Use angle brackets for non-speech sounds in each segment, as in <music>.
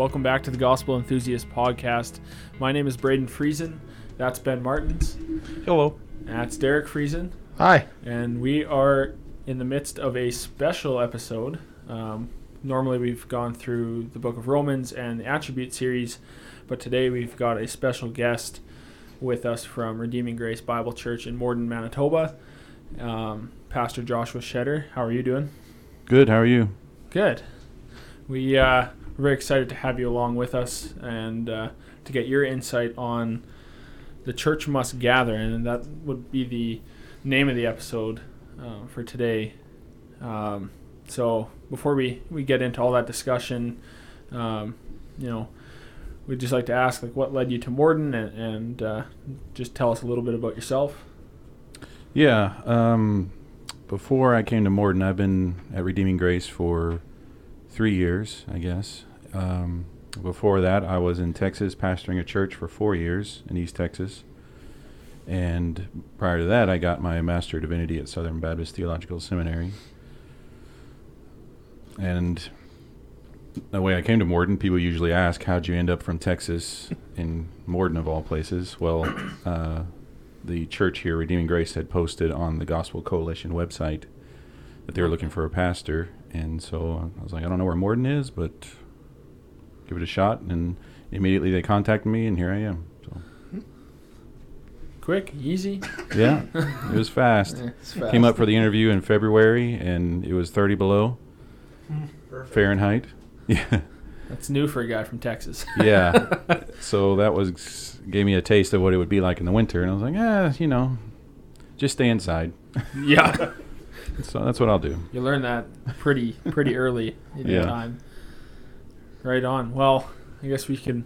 Welcome back to the Gospel Enthusiast Podcast. My name is Braden Friesen. That's Ben Martins. Hello. That's Derek Friesen. Hi. And we are in the midst of a special episode. Um, normally, we've gone through the book of Romans and the Attribute series, but today we've got a special guest with us from Redeeming Grace Bible Church in Morden, Manitoba. Um, Pastor Joshua Shetter. How are you doing? Good. How are you? Good. We uh, we're very excited to have you along with us and uh, to get your insight on the church must gather, and that would be the name of the episode uh, for today. Um, so before we, we get into all that discussion, um, you know, we'd just like to ask like what led you to Morden, and, and uh, just tell us a little bit about yourself. Yeah. Um, before I came to Morden, I've been at Redeeming Grace for three years, I guess. Um, before that, I was in Texas pastoring a church for four years in East Texas. And prior to that, I got my Master of Divinity at Southern Baptist Theological Seminary. And the way I came to Morden, people usually ask, How'd you end up from Texas in Morden, of all places? Well, uh, the church here, Redeeming Grace, had posted on the Gospel Coalition website that they were looking for a pastor. And so I was like, I don't know where Morden is, but give it a shot. And immediately they contacted me, and here I am. So Quick, easy. <laughs> yeah, it was fast. <laughs> fast. Came up for the interview in February, and it was 30 below Fahrenheit. <laughs> Yeah, That's new for a guy from Texas. yeah. so that was gave me a taste of what it would be like in the winter, and I was like, ah, you know, just stay inside. yeah. So that's what I'll do. You learn that pretty pretty early in your Yeah. time. Right on. Well, I guess we can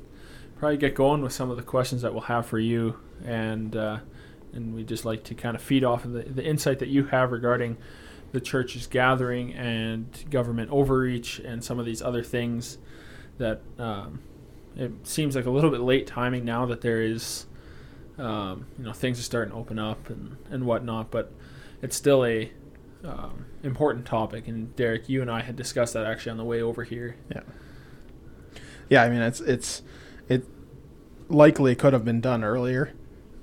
probably get going with some of the questions that we'll have for you, and uh, and we just like to kind of feed off of the, the insight that you have regarding the church's gathering and government overreach and some of these other things that um, it seems like a little bit late timing now that there is um, you know things are starting to open up and and whatnot, but it's still a um, important topic. And Derek, you and I had discussed that actually on the way over here. Yeah, I mean it's it's it likely could have been done earlier,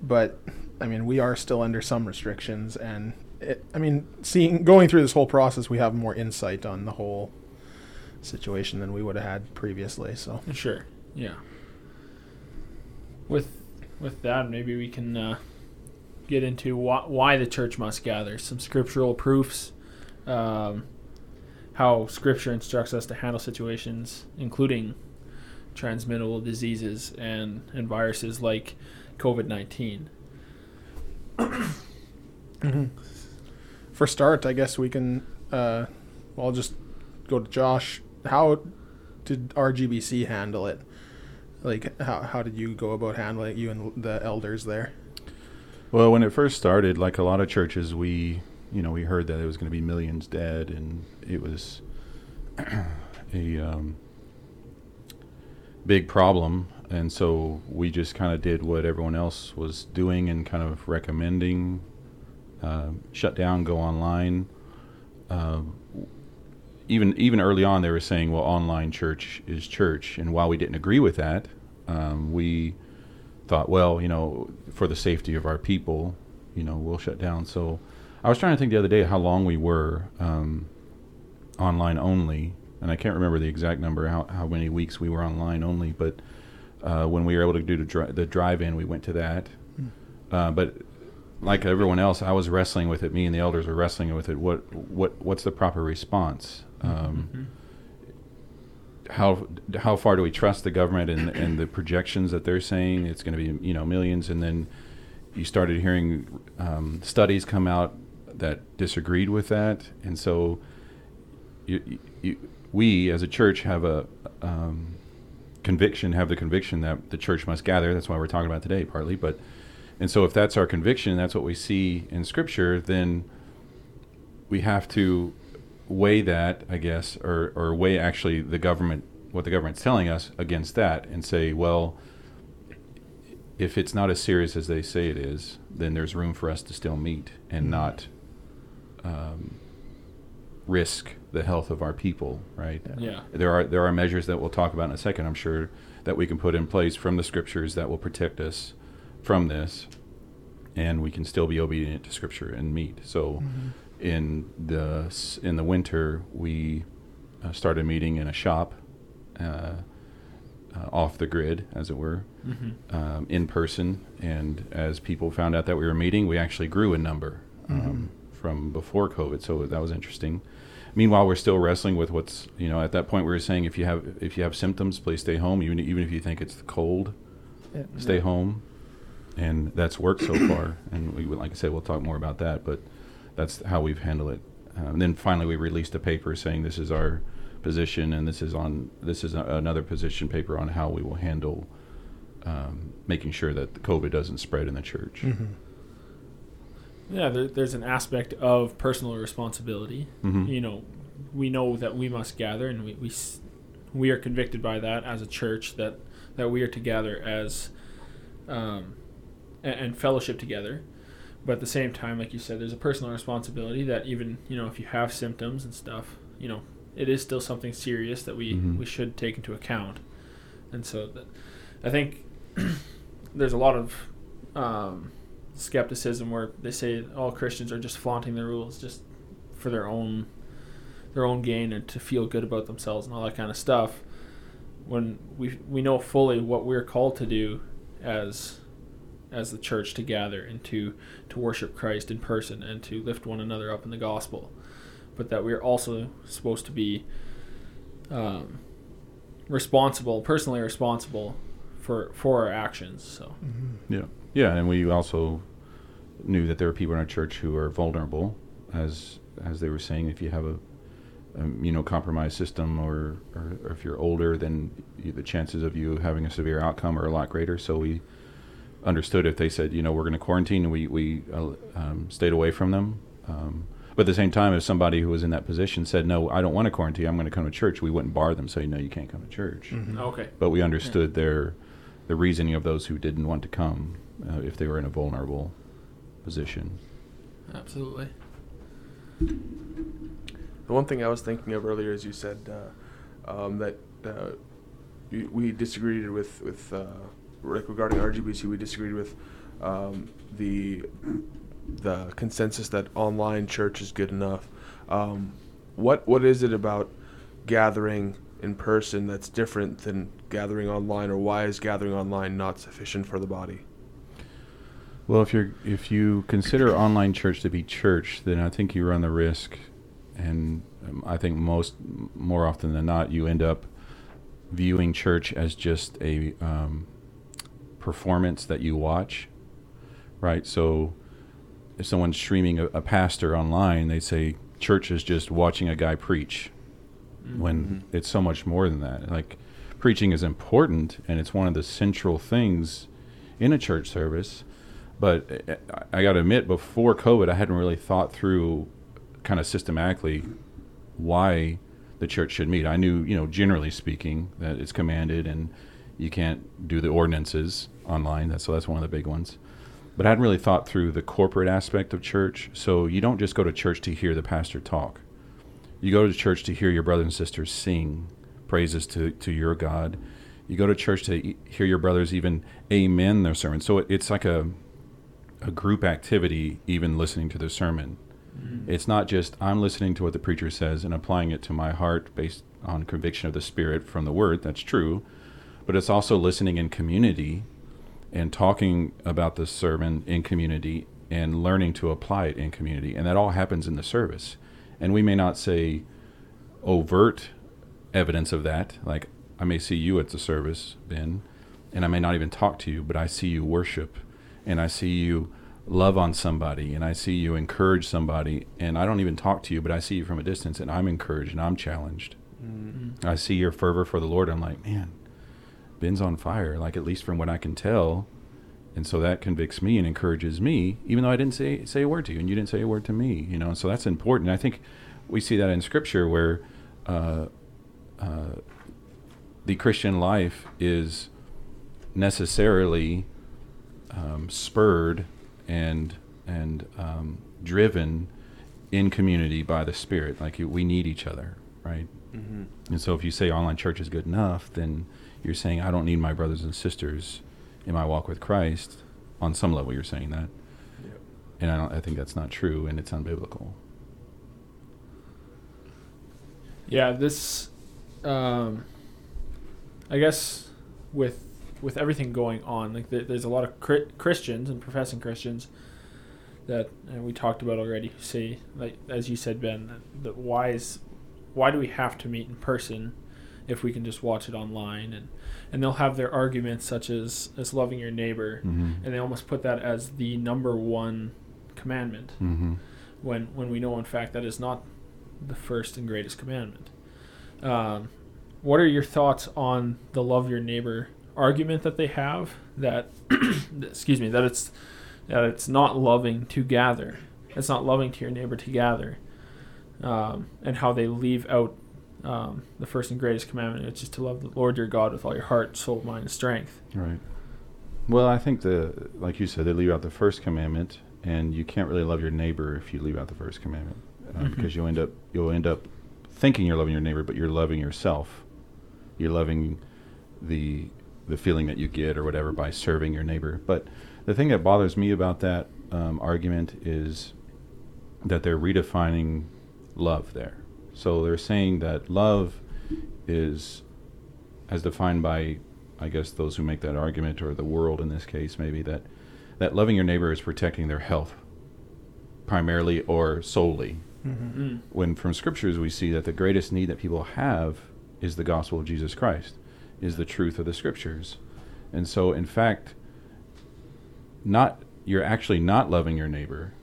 but I mean we are still under some restrictions, and it, I mean seeing going through this whole process, we have more insight on the whole situation than we would have had previously. So Sure. Yeah. With with that, maybe we can uh, get into why, why the church must gather. Some scriptural proofs, um, how Scripture instructs us to handle situations, including transmittable diseases and and viruses like COVID nineteen. for start, I guess we can. Uh, well, I'll just go to Josh. How did RGBC handle it? Like how how did you go about handling it, you and the elders there? Well, when it first started, like a lot of churches, we, you know, we heard that it was going to be millions dead, and it was <clears throat> a um, big problem. And so we just kind of did what everyone else was doing and kind of recommending uh, shut down, go online. Uh, even even early on, they were saying, "Well, online church is church," and while we didn't agree with that, um, we thought, well, you know, for the safety of our people, you know, we'll shut down. So I was trying to think the other day how long we were um, online only, and I can't remember the exact number, how, how many weeks we were online only, but uh, when we were able to do the, dri- the drive in, we went to that. Uh, but like everyone else, I was wrestling with it. Me and the elders were wrestling with it. What what what's the proper response? Um, how how far do we trust the government and and the projections that they're saying it's going to be you know millions and then you started hearing um, studies come out that disagreed with that and so you, you, we as a church have a um, conviction have the conviction that the church must gather. That's why we're talking about today partly. But and so if that's our conviction that's what we see in scripture then we have to weigh that, I guess, or, or weigh actually the government, what the government's telling us against that and say, well, if it's not as serious as they say it is, then there's room for us to still meet and not um, risk the health of our people, right? Yeah. There are there are measures that we'll talk about in a second. I'm sure that we can put in place from the scriptures that will protect us from this, and we can still be obedient to scripture and meet. So, in the in the winter, we uh, started meeting in a shop, uh, uh, off the grid, as it were, Mm-hmm. um, in person. And as people found out that we were meeting, we actually grew in number um, from before COVID. So that was interesting. Meanwhile, we're still wrestling with what's you know at that point we were saying if you have if you have symptoms, please stay home. Even even if you think it's the cold, Yeah. stay home, and that's worked so far. And we would- like I said, we'll talk more about that, but that's how we've handled it. Um, then finally, we released a paper saying this is our position, and this is on this is a, another position paper on how we will handle um, making sure that the COVID doesn't spread in the church. Mm-hmm. Yeah, there, there's an aspect of personal responsibility. Mhm. You know, we know that we must gather, and we, we we are convicted by that as a church that that we are to gather as um, and, and fellowship together. But at the same time, like you said, there's a personal responsibility that even you know if you have symptoms and stuff, you know, it is still something serious that we Mhm. we should take into account. And so, that, I think <clears throat> there's a lot of um, skepticism where they say all Christians are just flaunting the rules just for their own their own gain and to feel good about themselves and all that kind of stuff. When we we know fully what we're called to do as as the church to gather and to to worship Christ in person and to lift one another up in the gospel, but that we're also supposed to be um, responsible, personally responsible for for our actions. So Mm-hmm. Yeah, yeah, and we also knew that there are people in our church who are vulnerable, as as they were saying. If you have a, um, you know, compromised system, or, or, or if you're older, then you, the chances of you having a severe outcome are a lot greater. So we understood if they said, you know, we're going to quarantine, we we uh, um, stayed away from them. Um, but at the same time, if somebody who was in that position said, "No, I don't want to quarantine. I'm going to come to church," we wouldn't bar them, saying, "No, you can't come to church." Mm-hmm. okay, but we understood their the reasoning of those who didn't want to come uh, if they were in a vulnerable position. absolutely. The one thing I was thinking of earlier is you said uh, um, that uh, we, we disagreed with with uh, regarding RGBC. We disagreed with um, the the consensus that online church is good enough. Um, what what is it about gathering in person that's different than gathering online, or why is gathering online not sufficient for the body? Well, if you're if you consider online church to be church, then I think you run the risk, and um, I think most more often than not, you end up viewing church as just a um, performance that you watch, right? So, if someone's streaming a, a pastor online, they say church is just watching a guy preach, when it's so much more than that. Like, preaching is important, and it's one of the central things in a church service. But I- got to admit, before COVID, I hadn't really thought through kind of systematically why the church should meet. I knew, you know, generally speaking, that it's commanded and you can't do the ordinances online. That's, so that's one of the big ones. But I hadn't really thought through the corporate aspect of church. So you don't just go to church to hear the pastor talk. You go to church to hear your brothers and sisters sing praises to, to your God. You go to church to hear your brothers even amen their sermon. So it, it's like a a group activity, even listening to the sermon. Mm-hmm. It's not just I'm listening to what the preacher says and applying it to my heart based on conviction of the Spirit from the Word. That's true, but it's also listening in community and talking about the sermon in community and learning to apply it in community. And that all happens in the service. And we may not say overt evidence of that. Like I may see you at the service, Ben, and I may not even talk to you, but I see you worship and I see you love on somebody and I see you encourage somebody and I don't even talk to you, but I see you from a distance and I'm encouraged and I'm challenged. I see your fervor for the Lord. I'm like, man, Ben's on fire, like at least from what I can tell. And so that convicts me and encourages me, even though I didn't say say a word to you and you didn't say a word to me. You know, so that's important. I think we see that in Scripture where uh, uh, the Christian life is necessarily um, spurred and and um, driven in community by the Spirit. Like we need each other, right? Mm-hmm. And so if you say online church is good enough, then you're saying I don't need my brothers and sisters in my walk with Christ. On some level, you're saying that, Yep. and I, don't, I think that's not true, and it's unbiblical. Yeah, this, um, I guess, with with everything going on, like there, there's a lot of cri- Christians and professing Christians that and we talked about already. Say like as you said, Ben, that, that why is why do we have to meet in person if we can just watch it online and and they'll have their arguments such as as loving your neighbor Mm-hmm. and they almost put that as the number one commandment Mm-hmm. when when we know in fact that is not the first and greatest commandment. Um, what are your thoughts on the love your neighbor argument that they have that <clears throat> excuse me that it's that it's not loving to gather it's not loving to your neighbor to gather um, and how they leave out um, the first and greatest commandment which is to love the Lord your God with all your heart soul mind and strength Right. Well, I think the like you said, they leave out the first commandment, and you can't really love your neighbor if you leave out the first commandment, um, Mhm. because you'll end up you'll end up thinking you're loving your neighbor, but you're loving yourself. You're loving the the feeling that you get or whatever by serving your neighbor. But the thing that bothers me about that um, argument is that they're redefining love there. So they're saying that love is as defined by I guess those who make that argument or the world in this case maybe that that loving your neighbor is protecting their health primarily or solely Mm-hmm. mm. when from scriptures we see that the greatest need that people have is the gospel of Jesus Christ is the truth of the scriptures. And so in fact not you're actually not loving your neighbor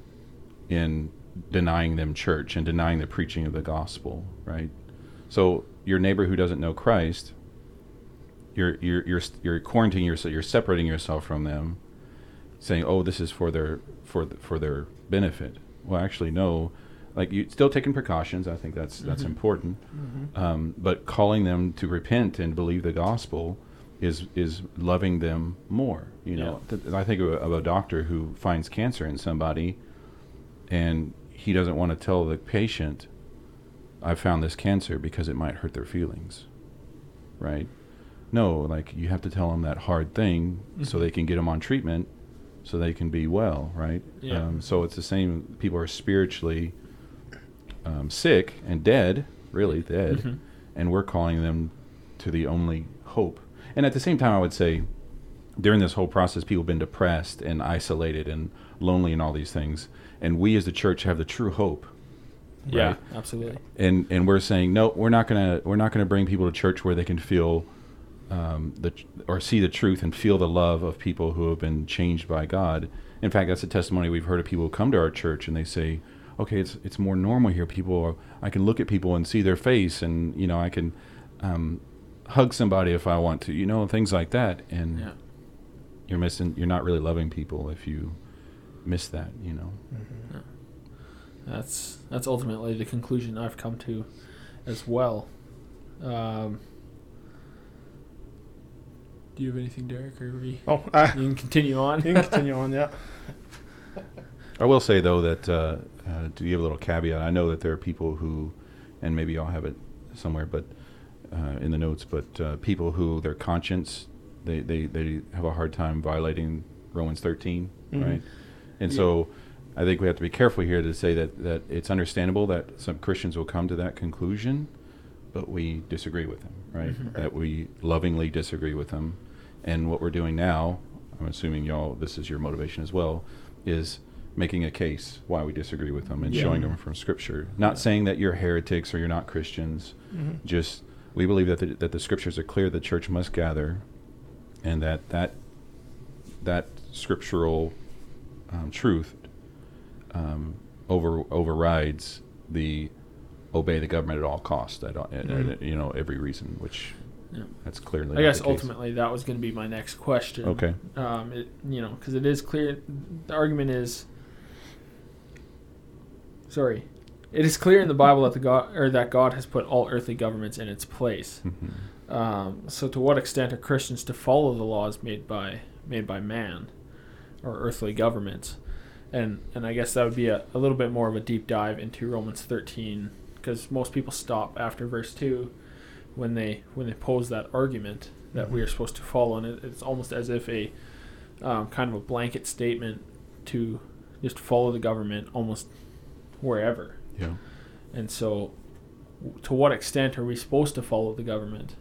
in denying them church and denying the preaching of the gospel right? So your neighbor who doesn't know Christ you're you're you're you're quarantining yourself you're separating yourself from them saying oh this is for their for for their benefit. Well actually no like you still taking precautions i think that's that's Mhm. important Mm-hmm. um, but calling them to repent and believe the gospel is is loving them more you know Th- i think of a, of a doctor who finds cancer in somebody and he doesn't want to tell the patient i found this cancer because it might hurt their feelings right no like you have to tell them that hard thing so Mhm. they can get them on treatment so they can be well right Yeah. um, so it's the same people are spiritually um, sick and dead really dead Mhm. and we're calling them to the only hope. And at the same time, I would say during this whole process, people have been depressed and isolated and lonely and all these things. And we as the church have the true hope. yeah absolutely And and we're saying no, we're not gonna we're not gonna bring people to church where they can feel um, the or see the truth and feel the love of people who have been changed by God. In fact, that's a testimony we've heard of people who come to our church and they say, "Okay, it's it's more normal here. People, are, I can look at people and see their face, and you know, I can um, hug somebody if I want to, you know, things like that." And yeah you're missing. You're not really loving people if you miss that, you know. Mm-hmm. That's that's ultimately the conclusion I've come to, as well. Um, do you have anything, Derek, or we Oh, uh, you can continue on? <laughs> you can continue on. Yeah. <laughs> I will say though that uh, uh, to give a little caveat, I know that there are people who, and maybe I'll have it somewhere, but uh, in the notes, but uh, people who their conscience, they, they, they have a hard time violating Romans 13, Mhm. right? And Yeah. so I think we have to be careful here to say that, that it's understandable that some Christians will come to that conclusion, but we disagree with them, right? Mhm. That we lovingly disagree with them. And what we're doing now, I'm assuming y'all, this is your motivation as well, is making a case why we disagree with them and Yeah. showing them from Scripture. Not saying that you're heretics or you're not Christians. Mhm. Just we believe that the, that the Scriptures are clear. The church must gather, and that that that scriptural um, truth um, over overrides the obey the government at all costs. At, all- Mhm. at, you know every reason, which Yeah. that's clearly. I guess ultimately that was going to be my next question. Okay. Um, it, you know, because it is clear. The argument is. Sorry, it is clear in the Bible that the God or that God has put all earthly governments in its place. Mhm. Um, so, to what extent are Christians to follow the laws made by made by man or earthly governments? and and I guess that would be a, a little bit more of a deep dive into Romans 13 because most people stop after verse 2 when they when they pose that argument that we are supposed to follow and it, it's almost as if a um, kind of a blanket statement to just follow the government almost wherever Yeah. and so to what extent are we supposed to follow the government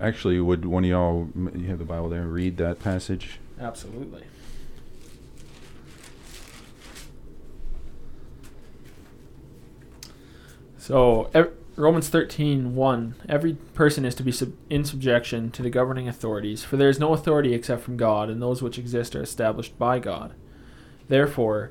Actually, would one of y'all, you have the Bible there, read that passage? absolutely So ev- Romans 13, 1, every person is to be sub- in subjection to the governing authorities, for there is no authority except from God, and those which exist are established by God. Therefore,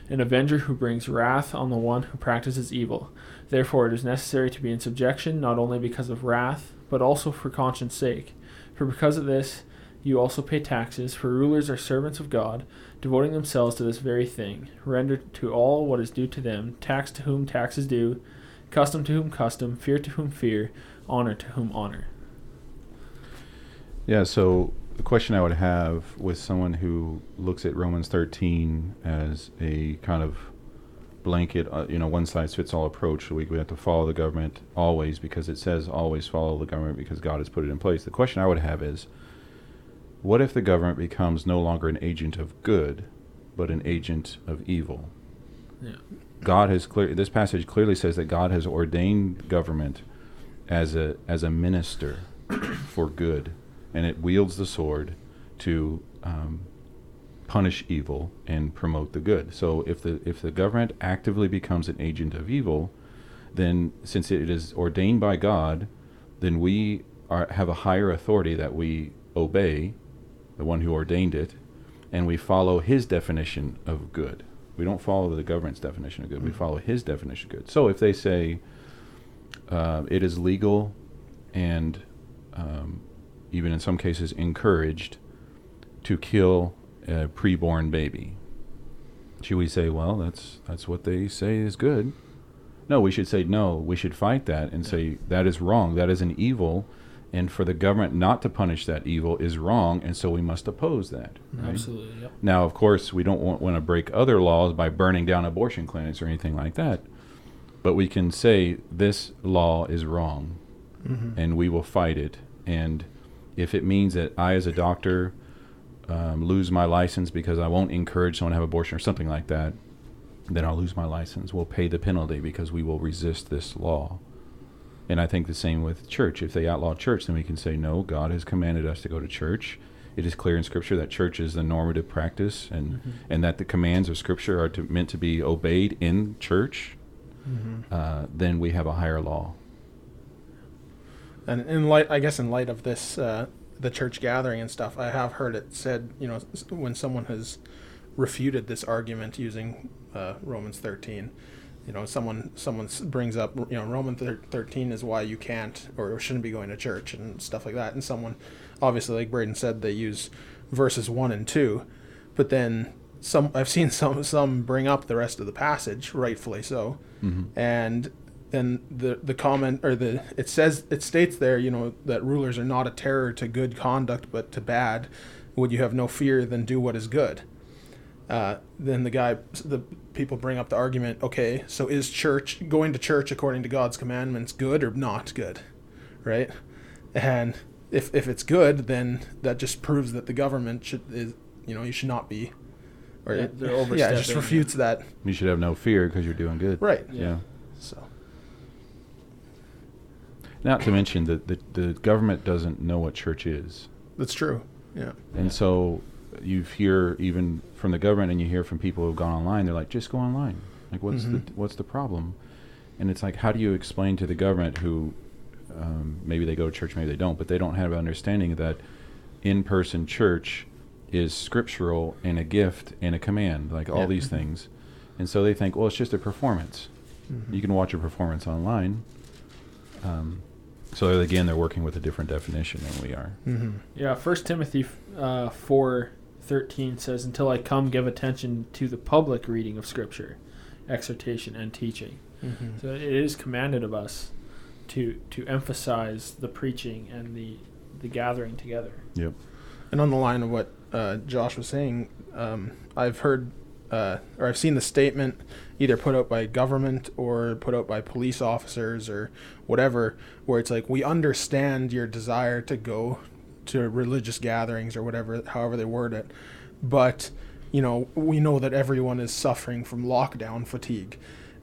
an avenger who brings wrath on the one who practices evil. Therefore, it is necessary to be in subjection, not only because of wrath, but also for conscience sake. For because of this, you also pay taxes, for rulers are servants of God, devoting themselves to this very thing. Render to all what is due to them, tax to whom tax is due, custom to whom custom, fear to whom fear, honor to whom honor. Yeah, so the question I would have with someone who looks at Romans 13 as a kind of blanket, uh, you know, one size fits all approach, we, we have to follow the government always because it says always follow the government because God has put it in place. The question I would have is what if the government becomes no longer an agent of good, but an agent of evil? Yeah. God has clear. This passage clearly says that God has ordained government as a as a minister for good, and it wields the sword to um, punish evil and promote the good. So if the if the government actively becomes an agent of evil, then since it is ordained by God, then we are have a higher authority that we obey, the one who ordained it, and we follow his definition of good. We don't follow the government's definition of good. We Mhm. follow his definition of good. So if they say uh, it is legal and um, even in some cases encouraged to kill a preborn baby, should we say, well, that's that's what they say is good? No, we should say no. We should fight that and say that is wrong. That is an evil, and for the government not to punish that evil is wrong, and so we must oppose that. right? Absolutely. Yep. Now, of course, we don't want, want to break other laws by burning down abortion clinics or anything like that. But we can say this law is wrong Mhm. and we will fight it. And if it means that I, as a doctor, um, lose my license because I won't encourage someone to have abortion or something like that, then I'll lose my license. We'll pay the penalty because we will resist this law. And I think the same with church. If they outlaw church, then we can say, no, God has commanded us to go to church. It is clear in Scripture that church is the normative practice and, Mhm. and that the commands of Scripture are to, meant to be obeyed in church. Mhm. Uh, then we have a higher law. And in light, I guess, in light of this, uh, the church gathering and stuff, I have heard it said, you know, when someone has refuted this argument using uh, Romans 13, you know, someone someone brings up, you know, Romans 13 is why you can't or shouldn't be going to church and stuff like that. And someone, obviously, like Braden said, they use verses one and two, but then some I've seen <laughs> some some bring up the rest of the passage, rightfully so Mm-hmm. and then the the comment or the it says it states there you know that rulers are not a terror to good conduct but to bad. Would you have no fear then do what is good? Uh, then the guy the people bring up the argument okay so is church going to church according to god's commandments good or not good right? And if if it's good then that just proves that the government should is you know you should not be or Yeah, it, they're yeah it just refutes that. You should have no fear because you're doing good. right. Yeah. so Not to mention that the, the government doesn't know what church is. that's true yeah And so you hear even from the government and you hear from people who've gone online, they're like, just go online. Like, what's Mhm. the what's the problem? And it's like, how do you explain to the government who um, maybe they go to church, maybe they don't, but they don't have an understanding that in-person church is scriptural and a gift and a command, like all Yeah. these Mhm. things. and so they think, well, it's just a performance. Mhm. You can watch a performance online. Um, so again, they're working with a different definition than we are. Mhm. Yeah, First Timothy uh, four thirteen says, "Until I come, give attention to the public reading of Scripture, exhortation, and teaching." Mhm. So it is commanded of us to to emphasize the preaching and the the gathering together. Yep. And on the line of what uh, Josh was saying, um, I've heard uh, or I've seen the statement either put out by government or put out by police officers or whatever, where it's like, we understand your desire to go to religious gatherings or whatever, however they word it, but you know, we know that everyone is suffering from lockdown fatigue.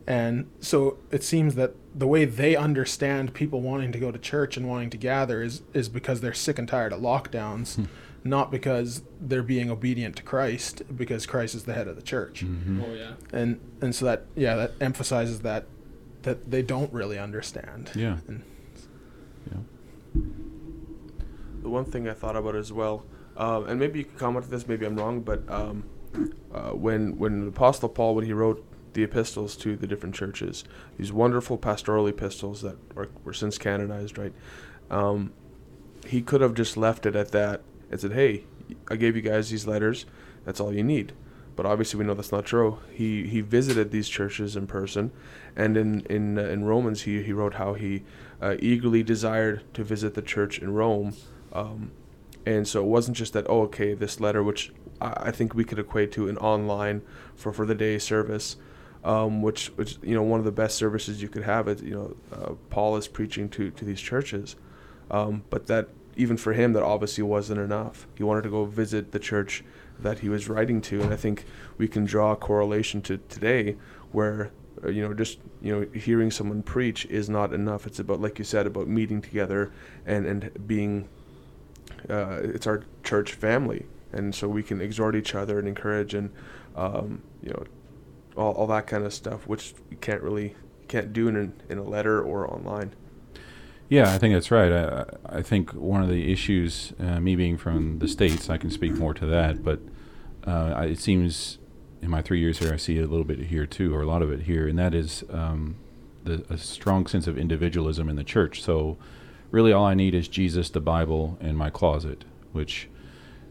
And so it seems that the way they understand people wanting to go to church and wanting to gather is, is because they're sick and tired of lockdowns, Hmm. Not because they're being obedient to Christ, because Christ is the head of the church. Mm-hmm. Oh yeah. And and so that yeah, that emphasizes that that they don't really understand. Yeah. And Yeah. The one thing I thought about as well, um, and maybe you can comment on this, maybe I'm wrong, but um, uh, when when the Apostle Paul, when he wrote the epistles to the different churches, these wonderful pastoral epistles that were, were since canonized, right? Um, he could have just left it at that and said, "Hey, I gave you guys these letters. That's all you need." But obviously, we know that's not true. He he visited these churches in person, and in in uh, in Romans, he he wrote how he uh, eagerly desired to visit the church in Rome, um, and so it wasn't just that. Oh, okay, this letter, which I, think we could equate to an online for for the day service, um, which which you know one of the best services you could have. It you know uh, Paul is preaching to to these churches, um, but that even for him that obviously wasn't enough. He wanted to go visit the church that he was writing to, and I think we can draw a correlation to today where uh, you know just you know hearing someone preach is not enough. It's about like you said about meeting together and and being. Uh, it's our church family, and so we can exhort each other and encourage and um, you know all, all that kind of stuff, which you can't really can't do in in a letter or online. Yeah, I think that's right. I, I think one of the issues, uh, me being from the states, I can speak more to that. But uh, it seems in my three years here, I see a little bit here too, or a lot of it here, and that is um, the a strong sense of individualism in the church. So really, all I need is Jesus, the Bible, and my closet, which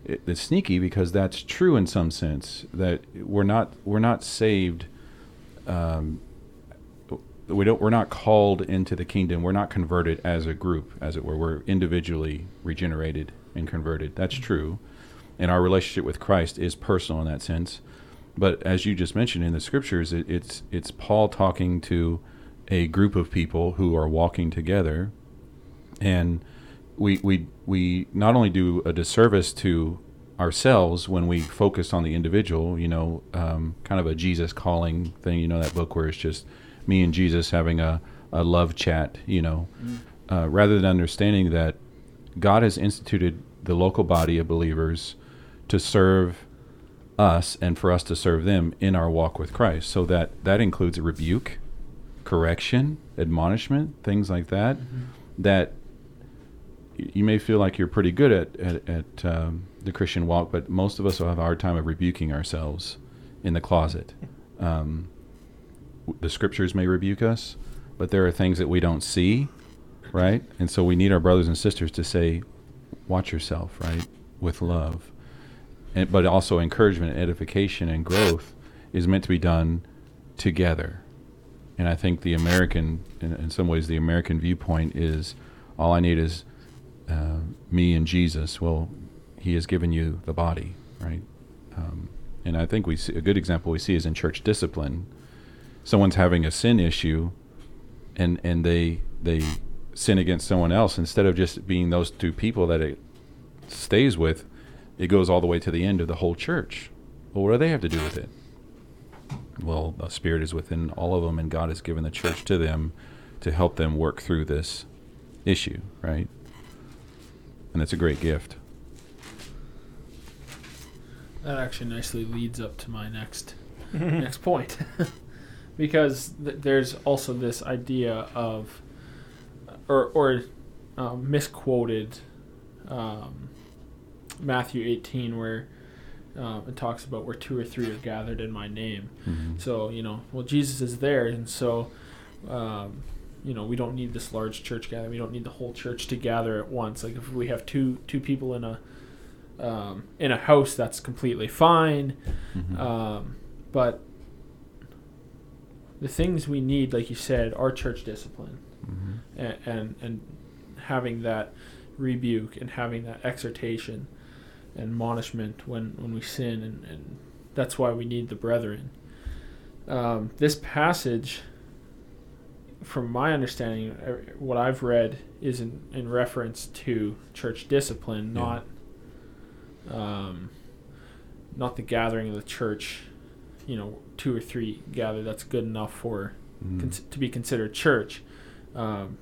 it, it's sneaky because that's true in some sense. That we're not we're not saved. Um, we don't we're not called into the kingdom. We're not converted as a group as it were. We're individually regenerated and converted. That's true. And our relationship with christ is personal in that sense. But as you just mentioned in the scriptures it, it's it's paul talking to a group of people who are walking together. And we we we not only do a disservice to ourselves when we focus on the individual you know um, kind of a jesus calling thing you know that book where it's just me and Jesus having a, a love chat, you know, uh, rather than understanding that God has instituted the local body of believers to serve us and for us to serve them in our walk with Christ. So that that includes rebuke, correction, admonishment, things like that. That you may feel like you're pretty good at at, at um, the Christian walk, but most of us will have a hard time of rebuking ourselves in the closet. Um, the scriptures may rebuke us, but there are things that we don't see, right? And so we need our brothers and sisters to say, "Watch yourself," right, with love, and but also encouragement, and edification, and growth is meant to be done together. And I think the American, in, in some ways, the American viewpoint is, all I need is uh, me and Jesus. Well, He has given you the body, right? Um, and I think we see a good example we see is in church discipline. Someone's having a sin issue, and and they they sin against someone else instead of just being those two people that it stays with, it goes all the way to the end of the whole church. Well, what do they have to do with it? Well, the Spirit is within all of them, and God has given the church to them to help them work through this issue, right? And it's a great gift. That actually nicely leads up to my next <laughs> next point, <laughs> because th- there's also this idea of, or or um, misquoted um, Matthew 18, where um, it talks about where two or three are gathered in my name. Mhm. So you know, well, Jesus is there, and so um, you know, we don't need this large church gathering. We don't need the whole church to gather at once. Like if we have two two people in a um, in a house, that's completely fine. Mhm. Um, but the things we need, like you said, are church discipline Mhm. and and, and having that rebuke and having that exhortation and admonishment when, when we sin and, and that's why we need the brethren. Um, this passage, from my understanding, uh, what I've read is in, in reference to church discipline, Yeah. not um, not the gathering of the church. You know, two or three gather. That's good enough for Mhm. cons- to be considered church. Um,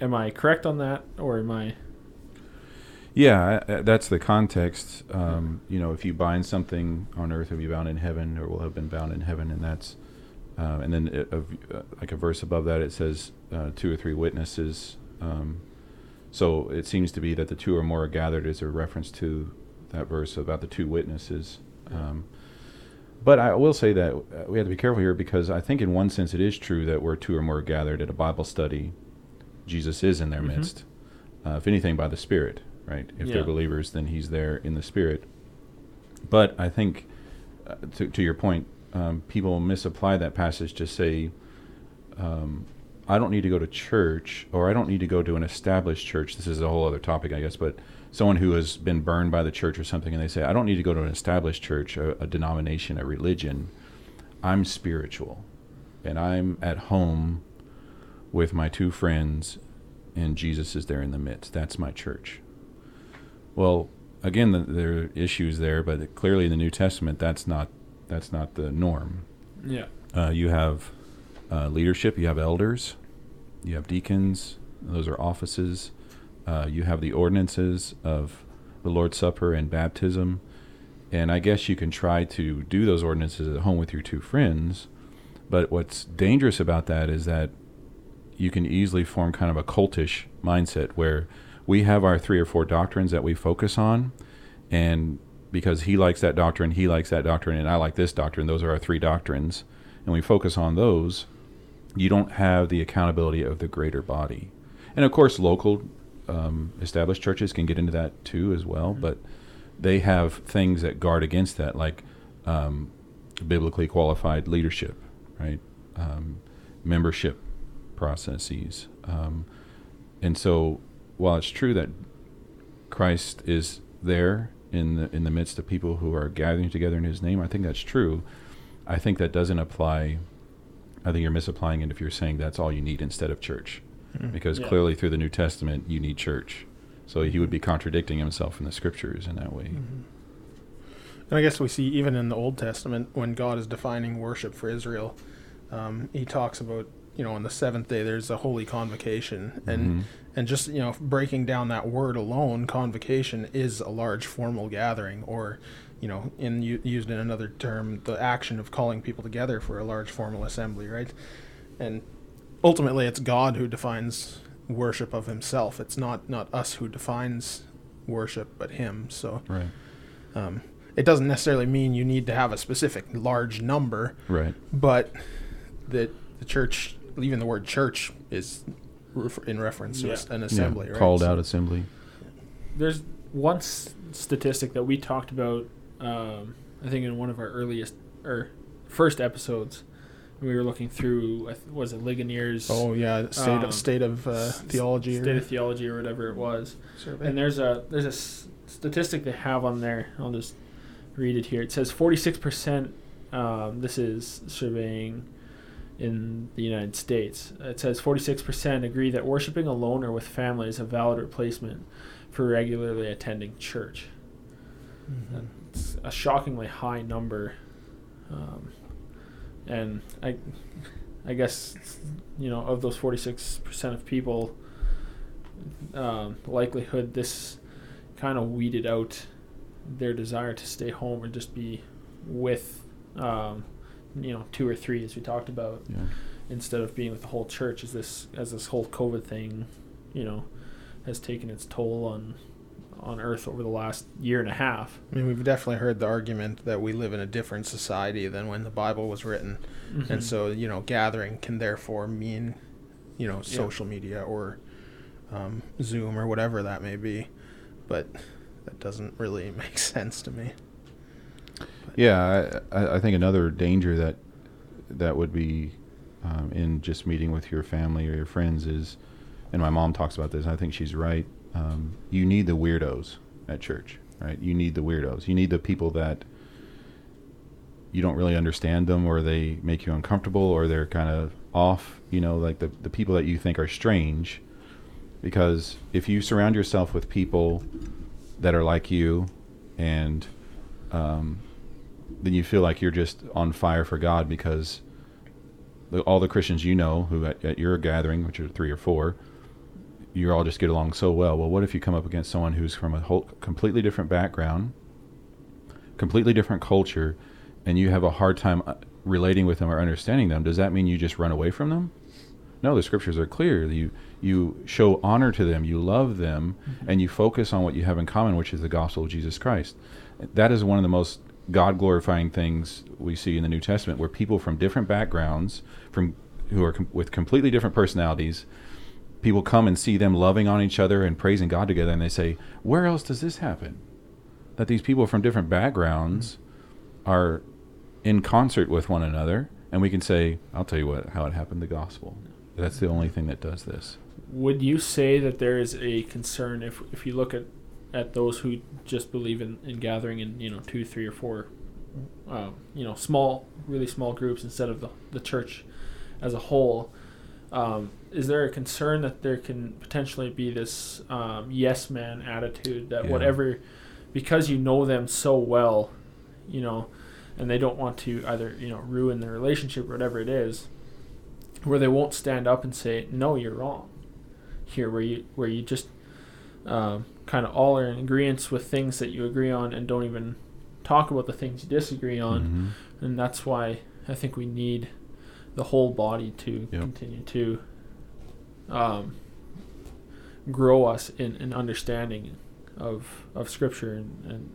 am I correct on that, or am I? Yeah, that's the context. Um, you know, if you bind something on earth, will be bound in heaven, or will have been bound in heaven, and that's. Um, and then, it, uh, like a verse above that, it says uh, two or three witnesses. Um, so it seems to be that the two or more are gathered is a reference to that verse about the two witnesses. Um, but I will say that uh, we have to be careful here because I think, in one sense, it is true that where two or more are gathered at a Bible study, Jesus is in their Mhm. midst. Uh, if anything, by the Spirit, right? If Yeah. they're believers, then He's there in the Spirit. But I think, uh, to, to your point, um, people misapply that passage to say, um, I don't need to go to church, or I don't need to go to an established church. This is a whole other topic, I guess, but someone who has been burned by the church or something, and they say, I don't need to go to an established church, a, a denomination, a religion. I'm spiritual, and I'm at home with my two friends, and Jesus is there in the midst. That's my church. Well, again, the, there are issues there, but clearly in the New Testament, that's not that's not the norm. Yeah. Uh, you have uh, leadership, you have elders, you have deacons, those are offices. Uh, you have the ordinances of the Lord's Supper and baptism. And I guess you can try to do those ordinances at home with your two friends. But what's dangerous about that is that you can easily form kind of a cultish mindset where we have our three or four doctrines that we focus on. And because he likes that doctrine, he likes that doctrine, and I like this doctrine, those are our three doctrines. And we focus on those. You don't have the accountability of the greater body. And of course, local um, established churches can get into that too as well, but they have things that guard against that, like um, biblically qualified leadership, right? Um, membership processes. Um, and so, while it's true that Christ is there in the in the midst of people who are gathering together in His name, I think that's true. I think that doesn't apply. I think you're misapplying it if you're saying that's all you need instead of church, Mhm. because Yeah. clearly through the New Testament you need church. So he would be contradicting himself in the scriptures in that way. Mhm. And I guess we see even in the Old Testament when God is defining worship for Israel, um, He talks about you know on the seventh day there's a holy convocation, and Mhm. and just you know breaking down that word alone, convocation is a large formal gathering, or you know in used in another term, the action of calling people together for a large formal assembly, right? And ultimately, it's God who defines worship of Himself. It's not not us who defines worship, but Him. So. Right. Um, it doesn't necessarily mean you need to have a specific large number, Right. but that the church, even the word church, is ref- in reference to Yeah. a- an assembly, yeah. right? Called So- out assembly. There's one s- statistic that we talked about. Um, I think in one of our earliest or first episodes, we were looking through. Was it Ligonier's Oh yeah, state Um, of, state of uh, theology. state or of theology or whatever it was? survey. And there's a there's a s- statistic they have on there. I'll just read it here. It says 46 percent. Um, this is surveying in the United States. It says 46 percent agree that worshiping alone or with family is a valid replacement for regularly attending church. Mhm. It's a shockingly high number, um, and I, I guess, you know, of those forty six percent of people, um, likelihood this kind of weeded out their desire to stay home or just be with, um, you know, two or three as we talked about Yeah. instead of being with the whole church as this as this whole COVID thing, you know, has taken its toll on on earth over the last year and a half. I mean, we've definitely heard the argument that we live in a different society than when the Bible was written, Mhm. and so you know, gathering can therefore mean, you know, Yeah. social media or um, Zoom or whatever that may be, but that doesn't really <laughs> make sense to me. Yeah, I, I I think another danger that that would be um, in just meeting with your family or your friends is, and my mom talks about this. And I think she's right. Um, you need the weirdos at church, right? You need the weirdos. You need the people that you don't really understand them, or they make you uncomfortable, or they're kind of off. You know, like the the people that you think are strange. Because if you surround yourself with people that are like you, and um, then you feel like you're just on fire for God because the, all the Christians you know who at, at your gathering, which are three or four, you all just get along so well. Well, what if you come up against someone who's from a whole completely different background, completely different culture, and you have a hard time uh, relating with them or understanding them? Does that mean you just run away from them? No, the scriptures are clear. You you show honor to them, you love them, and you focus on what you have in common, which is the gospel of Jesus Christ. That is one of the most God glorifying things we see in the New Testament, where people from different backgrounds, from who are com- with completely different personalities, people come and see them loving on each other and praising God together, and they say, "Where else does this happen? That these people from different backgrounds are in concert with one another, and we can say, I'll tell you what, how it happened. The gospel. That's the only thing that does this. Would you say that there is a concern if if you look at at those who just believe in, in gathering in you know two, three, or four, um, you know, small, really small groups instead of the the church as a whole? Um, is there a concern that there can potentially be this um, yes man attitude that Yeah. whatever, because you know them so well, you know, and they don't want to either you know ruin their relationship or whatever it is, where they won't stand up and say no, you're wrong. Here, where you where you just um, kind of all are in agreement with things that you agree on and don't even talk about the things you disagree on, Mhm. and that's why I think we need the whole body to Yep. continue to um, grow us in, an understanding of of Scripture and, and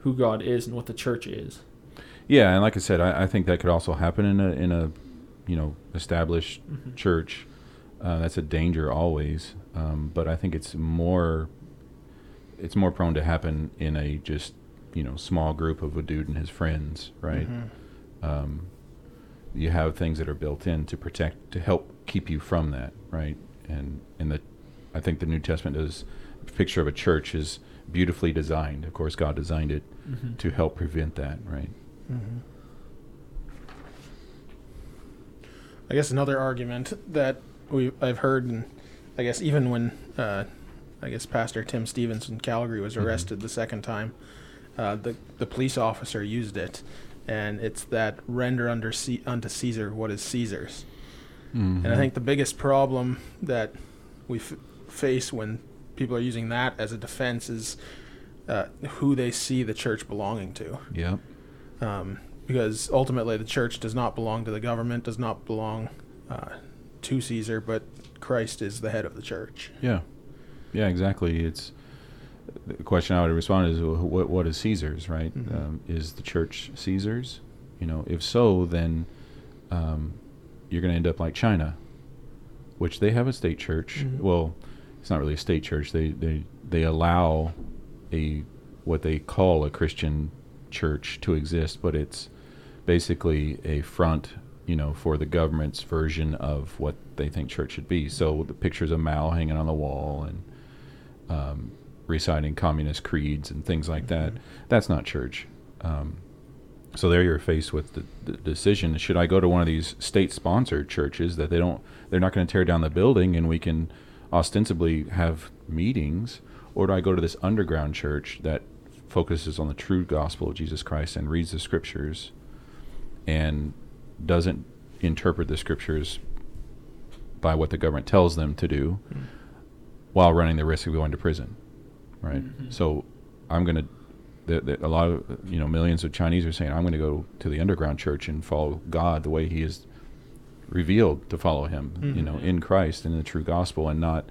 who God is and what the church is. Yeah, and like I said, I, I think that could also happen in a in a you know established Mhm. church. Uh, that's a danger always, um, but I think it's more it's more prone to happen in a just you know small group of a dude and his friends, right? Mhm. um, you have things that are built in to protect to help keep you from that right and and the i think the new testament is a picture of a church is beautifully designed of course god designed it Mhm. to help prevent that right Mhm. I guess another argument that we I've heard, and I guess even when uh, I guess Pastor Tim Stephens in Calgary was Mhm. arrested the second time, uh, the the police officer used it, and it's that render under C- unto Caesar what is Caesar's. And I think the biggest problem that we f- face when people are using that as a defense is uh, who they see the church belonging to. Yep. Um, because ultimately the church does not belong to the government, does not belong uh, to Caesar, but Christ is the head of the church. yeah. Yeah exactly. It's the question i would respond is wh- what what is caesar's right? Mhm. um, is the church caesar's? You know if so then um, you're going to end up like china which they have a state church. Mhm. well it's not really a state church. They they they allow a what they call a christian church to exist but it's basically a front you know for the government's version of what they think church should be. So the pictures of mao hanging on the wall and um, reciting communist creeds and things like that Mhm. that's not church um, so there you're faced with the, the decision should i go to one of these state sponsored churches that they don't they're not going to tear down the building and we can ostensibly have meetings or do i go to this underground church that focuses on the true gospel of jesus christ and reads the scriptures and doesn't interpret the scriptures by what the government tells them to do Mm. while running the risk of going to prison right Mhm. so i'm going to the, the, a lot of you know millions of chinese are saying i'm going to go to the underground church and follow god the way he is revealed to follow him you know Mhm. in christ and in the true gospel and not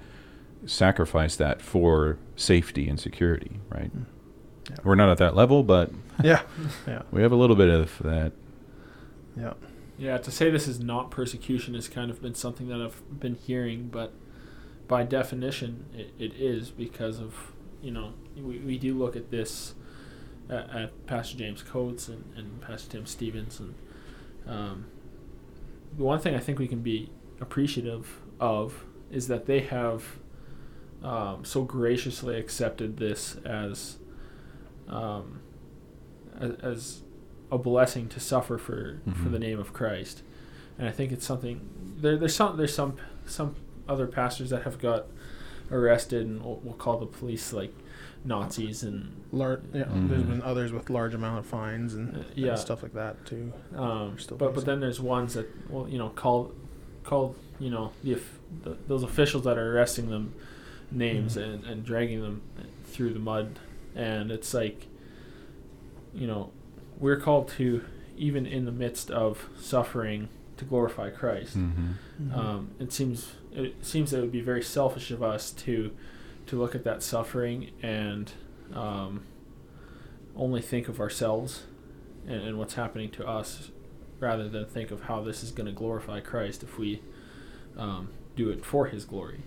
sacrifice that for safety and security, right? Yeah. We're not at that level, but Yeah. <laughs> Yeah. we have a little bit of that. Yeah. Yeah, to say this is not persecution has kind of been something that I've been hearing, but by definition, it, it is because of, you know, we, we do look at this at, at Pastor James Coates and, and Pastor Tim Stephens. And um, the one thing I think we can be appreciative of is that they have um, so graciously accepted this as, um, as, as a blessing to suffer for for Mhm. the name of Christ, and I think it's something. There, there's some there's some some other pastors that have got arrested, and we'll, we'll call the police like Nazis and Lar- yeah. There's Mhm. been others with large amount of fines and, Uh, and stuff like that too. um, They're still but but then there's ones that well you know call call you know the, the those officials that are arresting them names Mhm. and, and dragging them through the mud and it's like you know we're called to even in the midst of suffering to glorify Christ Mm-hmm. um, it seems it seems that it would be very selfish of us to to look at that suffering and um, only think of ourselves and, and what's happening to us rather than think of how this is going to glorify Christ if we um, do it for His glory.